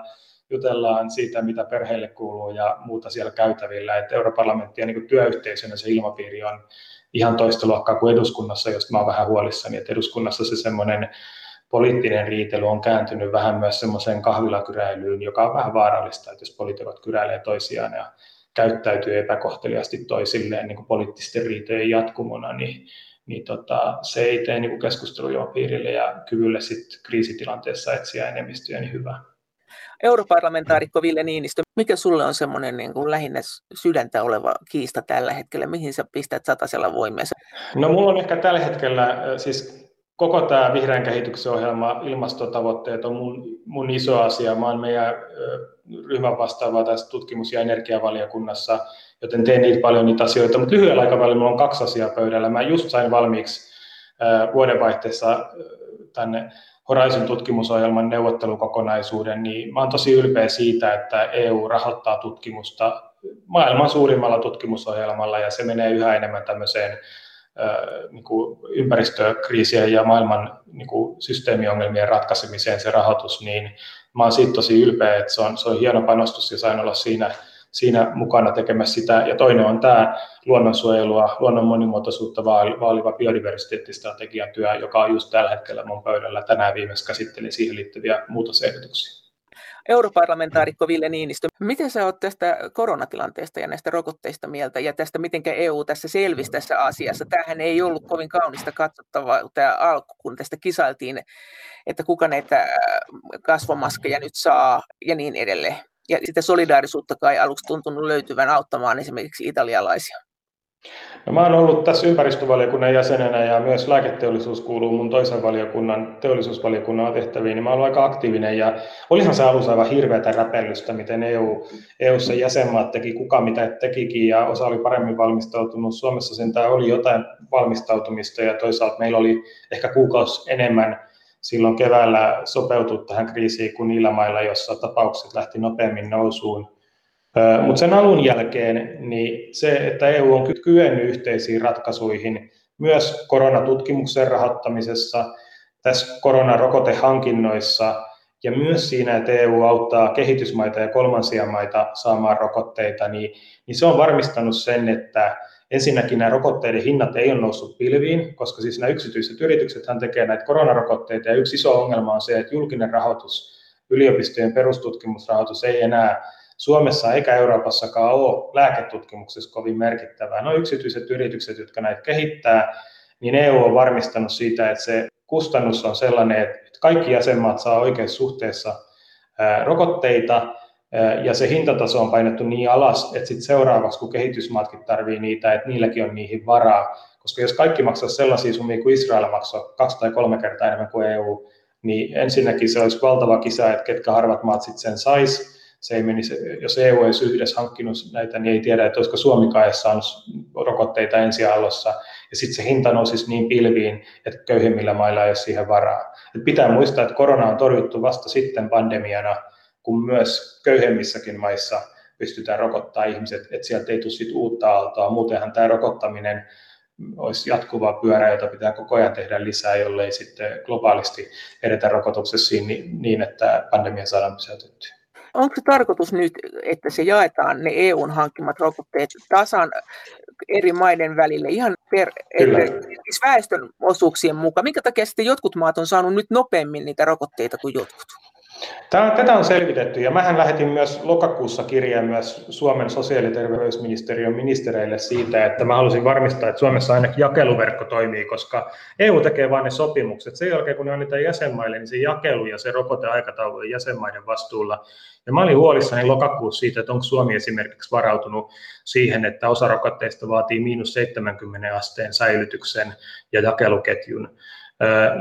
jutellaan siitä, mitä perheille kuuluu ja muuta siellä käytävillä. Että Europarlamentti ja niin työyhteisönä se ilmapiiri on ihan toista luokkaa kuin eduskunnassa, josta mä olen vähän huolissani, että eduskunnassa se semmoinen poliittinen riitely on kääntynyt vähän myös semmoiseen kahvilakyräilyyn, joka on vähän vaarallista, että jos poliitikot kyräilee toisiaan ja käyttäytyy epäkohteliasti toisilleen niin kuin poliittisten riitojen jatkumona, niin, niin tota, se ei tee niin keskusteluilmapiirille ja kyvylle sit kriisitilanteessa etsiä enemmistöjä niin hyvää. Europarlamentaarikko Ville Niinistö, mikä sulle on semmoinen niin kuin lähinnä sydäntä oleva kiista tällä hetkellä? Mihin sä pistät satasella voimeensa? No mulla on ehkä tällä hetkellä, siis koko tämä vihreän kehityksen ohjelma, ilmastotavoitteet on mun, mun iso asia. Mä olen meidän ryhmän vastaava tässä tutkimus- ja energiavaliokunnassa, joten teen niitä paljon niitä asioita, mutta lyhyellä aikavälillä on kaksi asiaa pöydällä. Mä just sain valmiiksi vuodenvaihteessa tänne Horizon tutkimusohjelman neuvottelukokonaisuuden, niin mä olen tosi ylpeä siitä, että EU rahoittaa tutkimusta maailman suurimmalla tutkimusohjelmalla ja se menee yhä enemmän tämmöiseen niin kuin ympäristökriisien ja maailman niin kuin systeemiongelmien ratkaisemiseen se rahoitus, niin mä olen siitä tosi ylpeä, että se on, se on hieno panostus ja sain olla siinä, siinä mukana tekemässä sitä. Ja toinen on tämä luonnonsuojelua, luonnon monimuotoisuutta vaaliva biodiversiteettistrategiatyö, joka on just tällä hetkellä mun pöydällä. Tänään viimeksi käsittelin siihen liittyviä muutosehdotuksia europarlamentaarikko Ville Niinistö, miten sä oot tästä koronatilanteesta ja näistä rokotteista mieltä ja tästä, miten EU tässä selvisi tässä asiassa? Tämähän ei ollut kovin kaunista katsottavaa tämä alku, kun tästä kisailtiin, että kuka näitä äh, kasvomaskeja nyt saa ja niin edelleen. Ja sitä solidaarisuutta kai aluksi tuntunut löytyvän auttamaan esimerkiksi italialaisia. No, mä olen ollut tässä ympäristövaliokunnan jäsenenä ja myös lääketeollisuus kuuluu mun toisen valiokunnan, teollisuusvaliokunnan tehtäviin, niin mä olen aika aktiivinen ja olihan se alussa aivan hirveätä räpellystä, miten EU, EU-ssa jäsenmaat teki kuka mitä tekikin ja osa oli paremmin valmistautunut. Suomessa sen oli jotain valmistautumista ja toisaalta meillä oli ehkä kuukausi enemmän silloin keväällä sopeutua tähän kriisiin kuin niillä mailla, jossa tapaukset lähti nopeammin nousuun Mutta sen alun jälkeen niin se, että EU on kyennyt yhteisiin ratkaisuihin myös koronatutkimuksen rahoittamisessa, tässä koronarokotehankinnoissa ja myös siinä, että EU auttaa kehitysmaita ja kolmansia maita saamaan rokotteita, niin, niin se on varmistanut sen, että ensinnäkin nämä rokotteiden hinnat ei ole noussut pilviin, koska siis nämä yksityiset yritykset tekee näitä koronarokotteita ja yksi iso ongelma on se, että julkinen rahoitus, yliopistojen perustutkimusrahoitus ei enää Suomessa eikä Euroopassakaan ole lääketutkimuksessa kovin merkittävää. No yksityiset yritykset, jotka näitä kehittää, niin EU on varmistanut siitä, että se kustannus on sellainen, että kaikki jäsenmaat saa oikeassa suhteessa rokotteita, ja se hintataso on painettu niin alas, että sitten seuraavaksi, kun kehitysmaatkin tarvii niitä, että niilläkin on niihin varaa. Koska jos kaikki maksaa sellaisia summia kuin Israel maksaa kaksi tai kolme kertaa enemmän kuin EU, niin ensinnäkin se olisi valtava kisa, että ketkä harvat maat sitten sen sais se ei menisi, jos EU ei yhdessä hankkinut näitä, niin ei tiedä, että olisiko Suomikaan edes saanut rokotteita ensiallossa. Ja sitten se hinta nousisi niin pilviin, että köyhimmillä mailla ei ole siihen varaa. Et pitää muistaa, että korona on torjuttu vasta sitten pandemiana, kun myös köyhemmissäkin maissa pystytään rokottaa ihmiset, että sieltä ei tule uutta aaltoa. Muutenhan tämä rokottaminen olisi jatkuva pyörä, jota pitää koko ajan tehdä lisää, jollei sitten globaalisti edetä rokotuksessa niin, että pandemia saadaan pysäytettyä onko se tarkoitus nyt, että se jaetaan ne EUn hankkimat rokotteet tasan eri maiden välille ihan per, että, siis väestön osuuksien mukaan? Minkä takia sitten jotkut maat on saanut nyt nopeammin niitä rokotteita kuin jotkut? Tämä, tätä on selvitetty ja mähän lähetin myös lokakuussa kirjeen myös Suomen sosiaali- ja terveysministeriön ministereille siitä, että mä halusin varmistaa, että Suomessa ainakin jakeluverkko toimii, koska EU tekee vain ne sopimukset. Sen jälkeen kun ne annetaan jäsenmaille, niin se jakelu ja se rokoteaikataulu on jäsenmaiden vastuulla. Ja mä olin huolissani lokakuussa siitä, että onko Suomi esimerkiksi varautunut siihen, että osa rokotteista vaatii miinus 70 asteen säilytyksen ja jakeluketjun.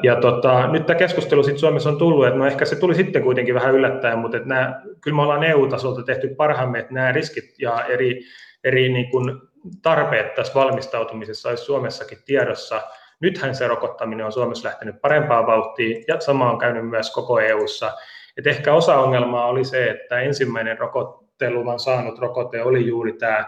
Ja tota, nyt tämä keskustelu sitten Suomessa on tullut, että no ehkä se tuli sitten kuitenkin vähän yllättäen, mutta että nämä, kyllä me ollaan EU-tasolta tehty parhaamme, että nämä riskit ja eri, eri niin kuin tarpeet tässä valmistautumisessa olisi Suomessakin tiedossa. Nythän se rokottaminen on Suomessa lähtenyt parempaan vauhtiin ja sama on käynyt myös koko EU:ssa. Et ehkä osa ongelmaa oli se, että ensimmäinen rokotteluvan saanut rokote oli juuri tämä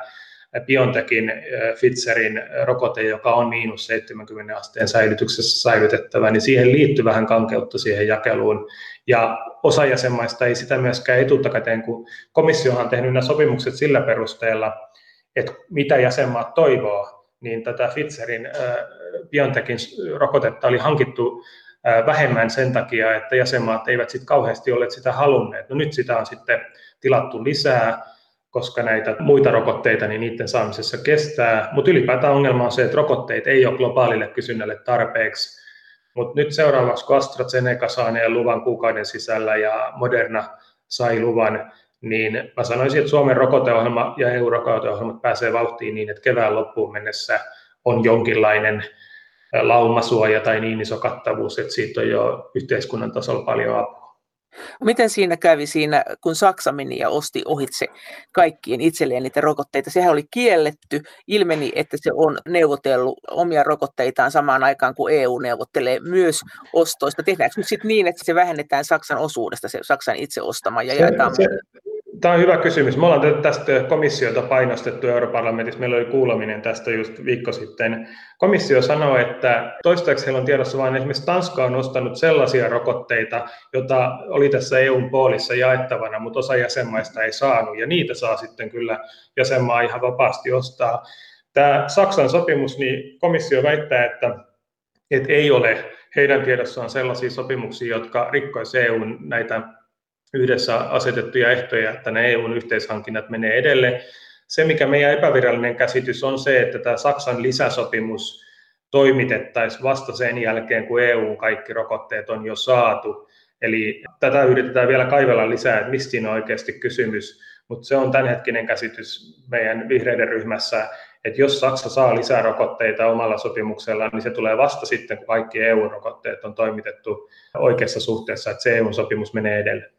Biontechin Pfizerin rokote, joka on miinus 70 asteen säilytyksessä säilytettävä, niin siihen liittyy vähän kankeutta siihen jakeluun. Ja osa jäsenmaista ei sitä myöskään etuttakäteen, kun komissiohan on tehnyt nämä sopimukset sillä perusteella, että mitä jäsenmaat toivoo, niin tätä Pfizerin Biontechin rokotetta oli hankittu vähemmän sen takia, että jäsenmaat eivät sitten kauheasti ole sitä halunneet. No nyt sitä on sitten tilattu lisää, koska näitä muita rokotteita, niin niiden saamisessa kestää. Mutta ylipäätään ongelma on se, että rokotteet ei ole globaalille kysynnälle tarpeeksi. Mutta nyt seuraavaksi, kun AstraZeneca saa ne luvan kuukauden sisällä ja Moderna sai luvan, niin mä sanoisin, että Suomen rokoteohjelma ja EU-rokoteohjelmat pääsee vauhtiin niin, että kevään loppuun mennessä on jonkinlainen laumasuoja tai niin iso kattavuus, että siitä on jo yhteiskunnan tasolla paljon apua. Miten siinä kävi siinä, kun Saksa meni ja osti ohitse kaikkien itselleen niitä rokotteita? Sehän oli kielletty. Ilmeni, että se on neuvotellut omia rokotteitaan samaan aikaan, kuin EU neuvottelee myös ostoista. Tehdäänkö nyt sitten niin, että se vähennetään Saksan osuudesta, se Saksan itse ostama ja jaetaan se, se, Tämä on hyvä kysymys. Me ollaan tästä komissiota painostettu Europarlamentissa. Meillä oli kuuleminen tästä just viikko sitten. Komissio sanoi, että toistaiseksi heillä on tiedossa vain esimerkiksi Tanska on ostanut sellaisia rokotteita, joita oli tässä EUn poolissa jaettavana, mutta osa jäsenmaista ei saanut, ja niitä saa sitten kyllä jäsenmaa ihan vapaasti ostaa. Tämä Saksan sopimus, niin komissio väittää, että, että ei ole heidän tiedossaan sellaisia sopimuksia, jotka rikkoisivat EUn näitä yhdessä asetettuja ehtoja, että ne EUn yhteishankinnat menee edelle. Se, mikä meidän epävirallinen käsitys on se, että tämä Saksan lisäsopimus toimitettaisiin vasta sen jälkeen, kun EUn kaikki rokotteet on jo saatu. Eli tätä yritetään vielä kaivella lisää, että mistä siinä on oikeasti kysymys. Mutta se on tämänhetkinen käsitys meidän vihreiden ryhmässä, että jos Saksa saa lisää rokotteita omalla sopimuksellaan, niin se tulee vasta sitten, kun kaikki EU-rokotteet on toimitettu oikeassa suhteessa, että se EU-sopimus menee edelleen.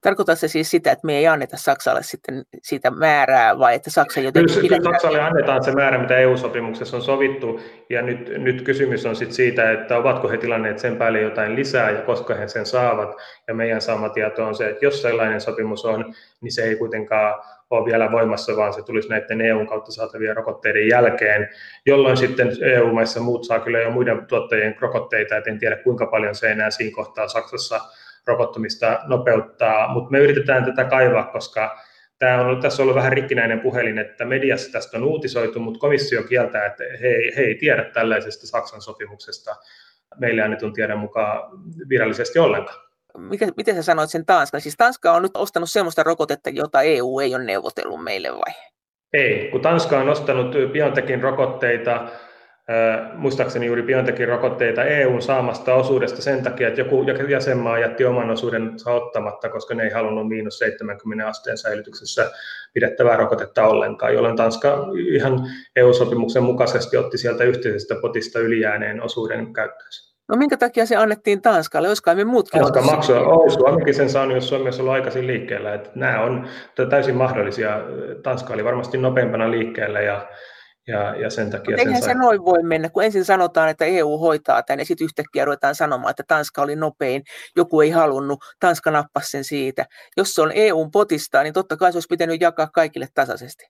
Tarkoittaa se siis sitä, että me ei anneta Saksalle sitten siitä määrää, vai että Saksa jotenkin... Kyllä, kyllä Saksalle annetaan se määrä, mitä EU-sopimuksessa on sovittu, ja nyt, nyt kysymys on sitten siitä, että ovatko he tilanneet sen päälle jotain lisää, ja koska he sen saavat, ja meidän saama tieto on se, että jos sellainen sopimus on, niin se ei kuitenkaan ole vielä voimassa, vaan se tulisi näiden EUn kautta saatavien rokotteiden jälkeen, jolloin sitten EU-maissa muut saa kyllä jo muiden tuottajien rokotteita, et en tiedä kuinka paljon se enää siinä kohtaa Saksassa rokottamista nopeuttaa, mutta me yritetään tätä kaivaa, koska tämä on, tässä on ollut vähän rikkinäinen puhelin, että mediassa tästä on uutisoitu, mutta komissio kieltää, että he, he ei tiedä tällaisesta Saksan sopimuksesta meille annetun tiedon mukaan virallisesti ollenkaan. Mikä, miten sä sanoit sen Tanska? Siis Tanska on nyt ostanut sellaista rokotetta, jota EU ei ole neuvotellut meille vai? Ei, kun Tanska on ostanut BioNTechin rokotteita muistaakseni juuri BioNTechin rokotteita EUn saamasta osuudesta sen takia, että joku jäsenmaa jätti oman osuuden ottamatta, koska ne ei halunnut miinus 70 asteen säilytyksessä pidettävää rokotetta ollenkaan, jolloin Tanska ihan EU-sopimuksen mukaisesti otti sieltä yhteisestä potista ylijääneen osuuden käyttöönsä. No minkä takia se annettiin Tanskalle? Olisiko me muutkin Tanska maksoi, oh, Suomikin sen saanut, jos Suomi olisi ollut aikaisin liikkeellä. Että nämä on täysin mahdollisia. Tanska oli varmasti nopeimpana liikkeellä ja ja, ja sen takia sen Eihän sai... se noin voi mennä, kun ensin sanotaan, että EU hoitaa tämän ja sitten yhtäkkiä ruvetaan sanomaan, että Tanska oli nopein, joku ei halunnut, Tanska nappasi sen siitä. Jos se on EUn potista, niin totta kai se olisi pitänyt jakaa kaikille tasaisesti.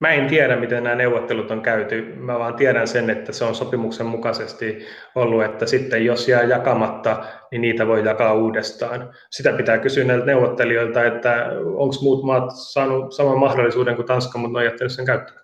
Mä en tiedä, miten nämä neuvottelut on käyty. Mä vaan tiedän sen, että se on sopimuksen mukaisesti ollut, että sitten jos jää jakamatta, niin niitä voi jakaa uudestaan. Sitä pitää kysyä näiltä neuvottelijoilta, että onko muut maat saanut saman mahdollisuuden kuin Tanska, mutta ne on jättänyt sen käyttöön.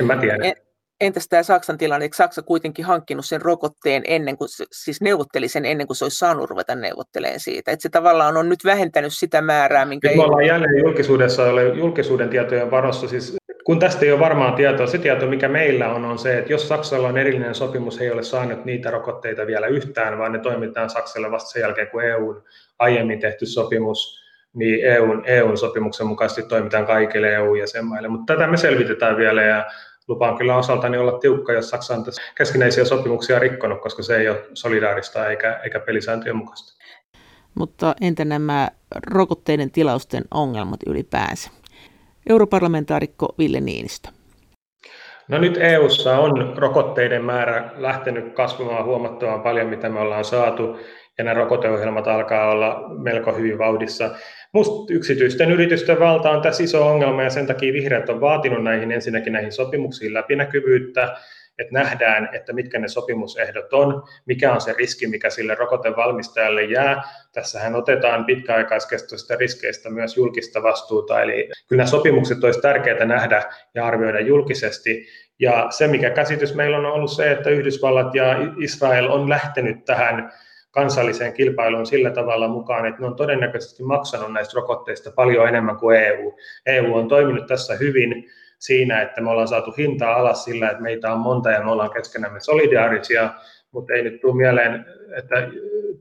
En mä tiedä. Entäs tämä Saksan tilanne, eikö Saksa kuitenkin hankkinut sen rokotteen ennen kuin, siis neuvotteli sen ennen kuin se olisi saanut ruveta neuvottelemaan siitä. Että se tavallaan on nyt vähentänyt sitä määrää, minkä... Nyt me ollaan jälleen julkisuudessa, julkisuuden tietojen varossa, siis kun tästä ei ole varmaa tietoa, se tieto, mikä meillä on, on se, että jos Saksalla on erillinen sopimus, he ei ole saanut niitä rokotteita vielä yhtään, vaan ne toimitetaan Saksalle vasta sen jälkeen, kun EUn aiemmin tehty sopimus niin EUn, EUn sopimuksen mukaisesti toimitaan kaikille EU-jäsenmaille. Mutta tätä me selvitetään vielä ja lupaan kyllä osaltani olla tiukka, jos Saksa on tässä keskinäisiä sopimuksia rikkonut, koska se ei ole solidaarista eikä, eikä pelisääntöjen mukaista. Mutta entä nämä rokotteiden tilausten ongelmat ylipäänsä? Europarlamentaarikko Ville Niinistö. No nyt EU:ssa on rokotteiden määrä lähtenyt kasvamaan huomattavan paljon, mitä me ollaan saatu, ja nämä rokoteohjelmat alkaa olla melko hyvin vauhdissa. Musta yksityisten yritysten valta on tässä iso ongelma ja sen takia vihreät on vaatinut näihin ensinnäkin näihin sopimuksiin läpinäkyvyyttä, että nähdään, että mitkä ne sopimusehdot on, mikä on se riski, mikä sille rokotevalmistajalle jää. Tässähän otetaan pitkäaikaiskestoisista riskeistä myös julkista vastuuta, eli kyllä nämä sopimukset olisi tärkeää nähdä ja arvioida julkisesti. Ja se, mikä käsitys meillä on ollut se, että Yhdysvallat ja Israel on lähtenyt tähän kansalliseen kilpailuun sillä tavalla mukaan, että ne on todennäköisesti maksanut näistä rokotteista paljon enemmän kuin EU. EU on toiminut tässä hyvin siinä, että me ollaan saatu hintaa alas sillä, että meitä on monta ja me ollaan keskenämme solidaarisia, mutta ei nyt tule mieleen, että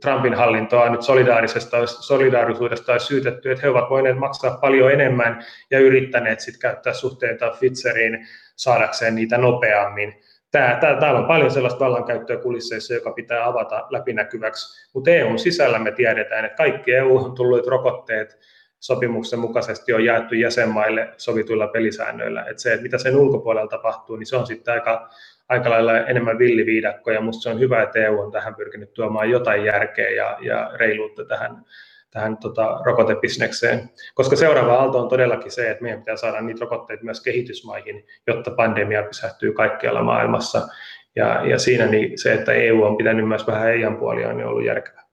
Trumpin hallintoa nyt solidaarisesta, solidaarisuudesta olisi syytetty, että he ovat voineet maksaa paljon enemmän ja yrittäneet sitten käyttää suhteita Pfizeriin saadakseen niitä nopeammin Tää, tää, täällä on paljon sellaista vallankäyttöä kulisseissa, joka pitää avata läpinäkyväksi, mutta EUn sisällä me tiedetään, että kaikki EU-hun tulleet rokotteet sopimuksen mukaisesti on jaettu jäsenmaille sovituilla pelisäännöillä. Että se, että mitä sen ulkopuolella tapahtuu, niin se on sitten aika, aika lailla enemmän villiviidakko, ja minusta se on hyvä, että EU on tähän pyrkinyt tuomaan jotain järkeä ja, ja reiluutta tähän tähän tota, rokotebisnekseen, koska seuraava aalto on todellakin se, että meidän pitää saada niitä rokotteita myös kehitysmaihin, jotta pandemia pysähtyy kaikkialla maailmassa. Ja, ja siinä niin se, että EU on pitänyt myös vähän EIAn puolia, niin on ollut järkevää.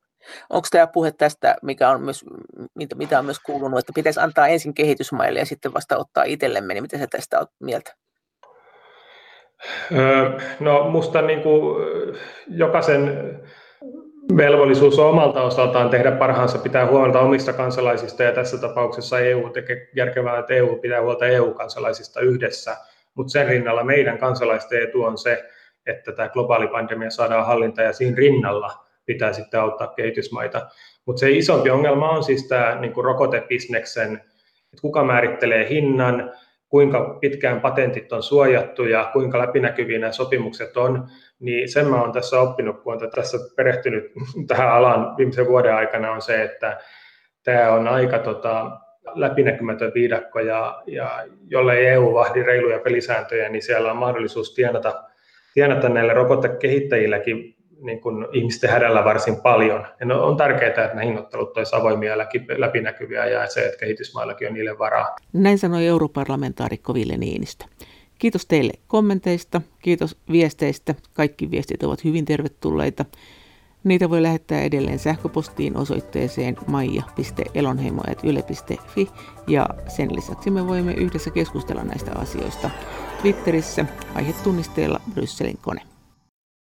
Onko tämä puhe tästä, mikä on myös, mitä on myös kuulunut, että pitäisi antaa ensin kehitysmaille ja sitten vasta ottaa itsellemme, niin mitä sä tästä olet mieltä? No musta niin kuin jokaisen velvollisuus on omalta osaltaan tehdä parhaansa, pitää huolta omista kansalaisista ja tässä tapauksessa EU tekee järkevää, että EU pitää huolta EU-kansalaisista yhdessä, mutta sen rinnalla meidän kansalaisten etu on se, että tämä globaali pandemia saadaan hallinta ja siinä rinnalla pitää sitten auttaa kehitysmaita. Mutta se isompi ongelma on siis tämä niin rokotebisneksen, että kuka määrittelee hinnan, kuinka pitkään patentit on suojattu ja kuinka läpinäkyviä nämä sopimukset on, niin sen mä olen tässä oppinut, kun olen tässä perehtynyt [LAUGHS] tähän alaan viimeisen vuoden aikana, on se, että tämä on aika tota, läpinäkymätön viidakko, ja, ja jollei EU vahdi reiluja pelisääntöjä, niin siellä on mahdollisuus tienata, tienata näille rokotekehittäjilläkin niin kuin ihmisten hädällä varsin paljon. Ja no, on tärkeää, että nämä hinnoittelut olisivat avoimia ja läpinäkyviä ja se, että kehitysmaillakin on niille varaa. Näin sanoi europarlamentaarikko Ville Niinistö. Kiitos teille kommenteista, kiitos viesteistä. Kaikki viestit ovat hyvin tervetulleita. Niitä voi lähettää edelleen sähköpostiin osoitteeseen maija.elonheimo.yle.fi ja sen lisäksi me voimme yhdessä keskustella näistä asioista Twitterissä aihetunnisteella Brysselin kone.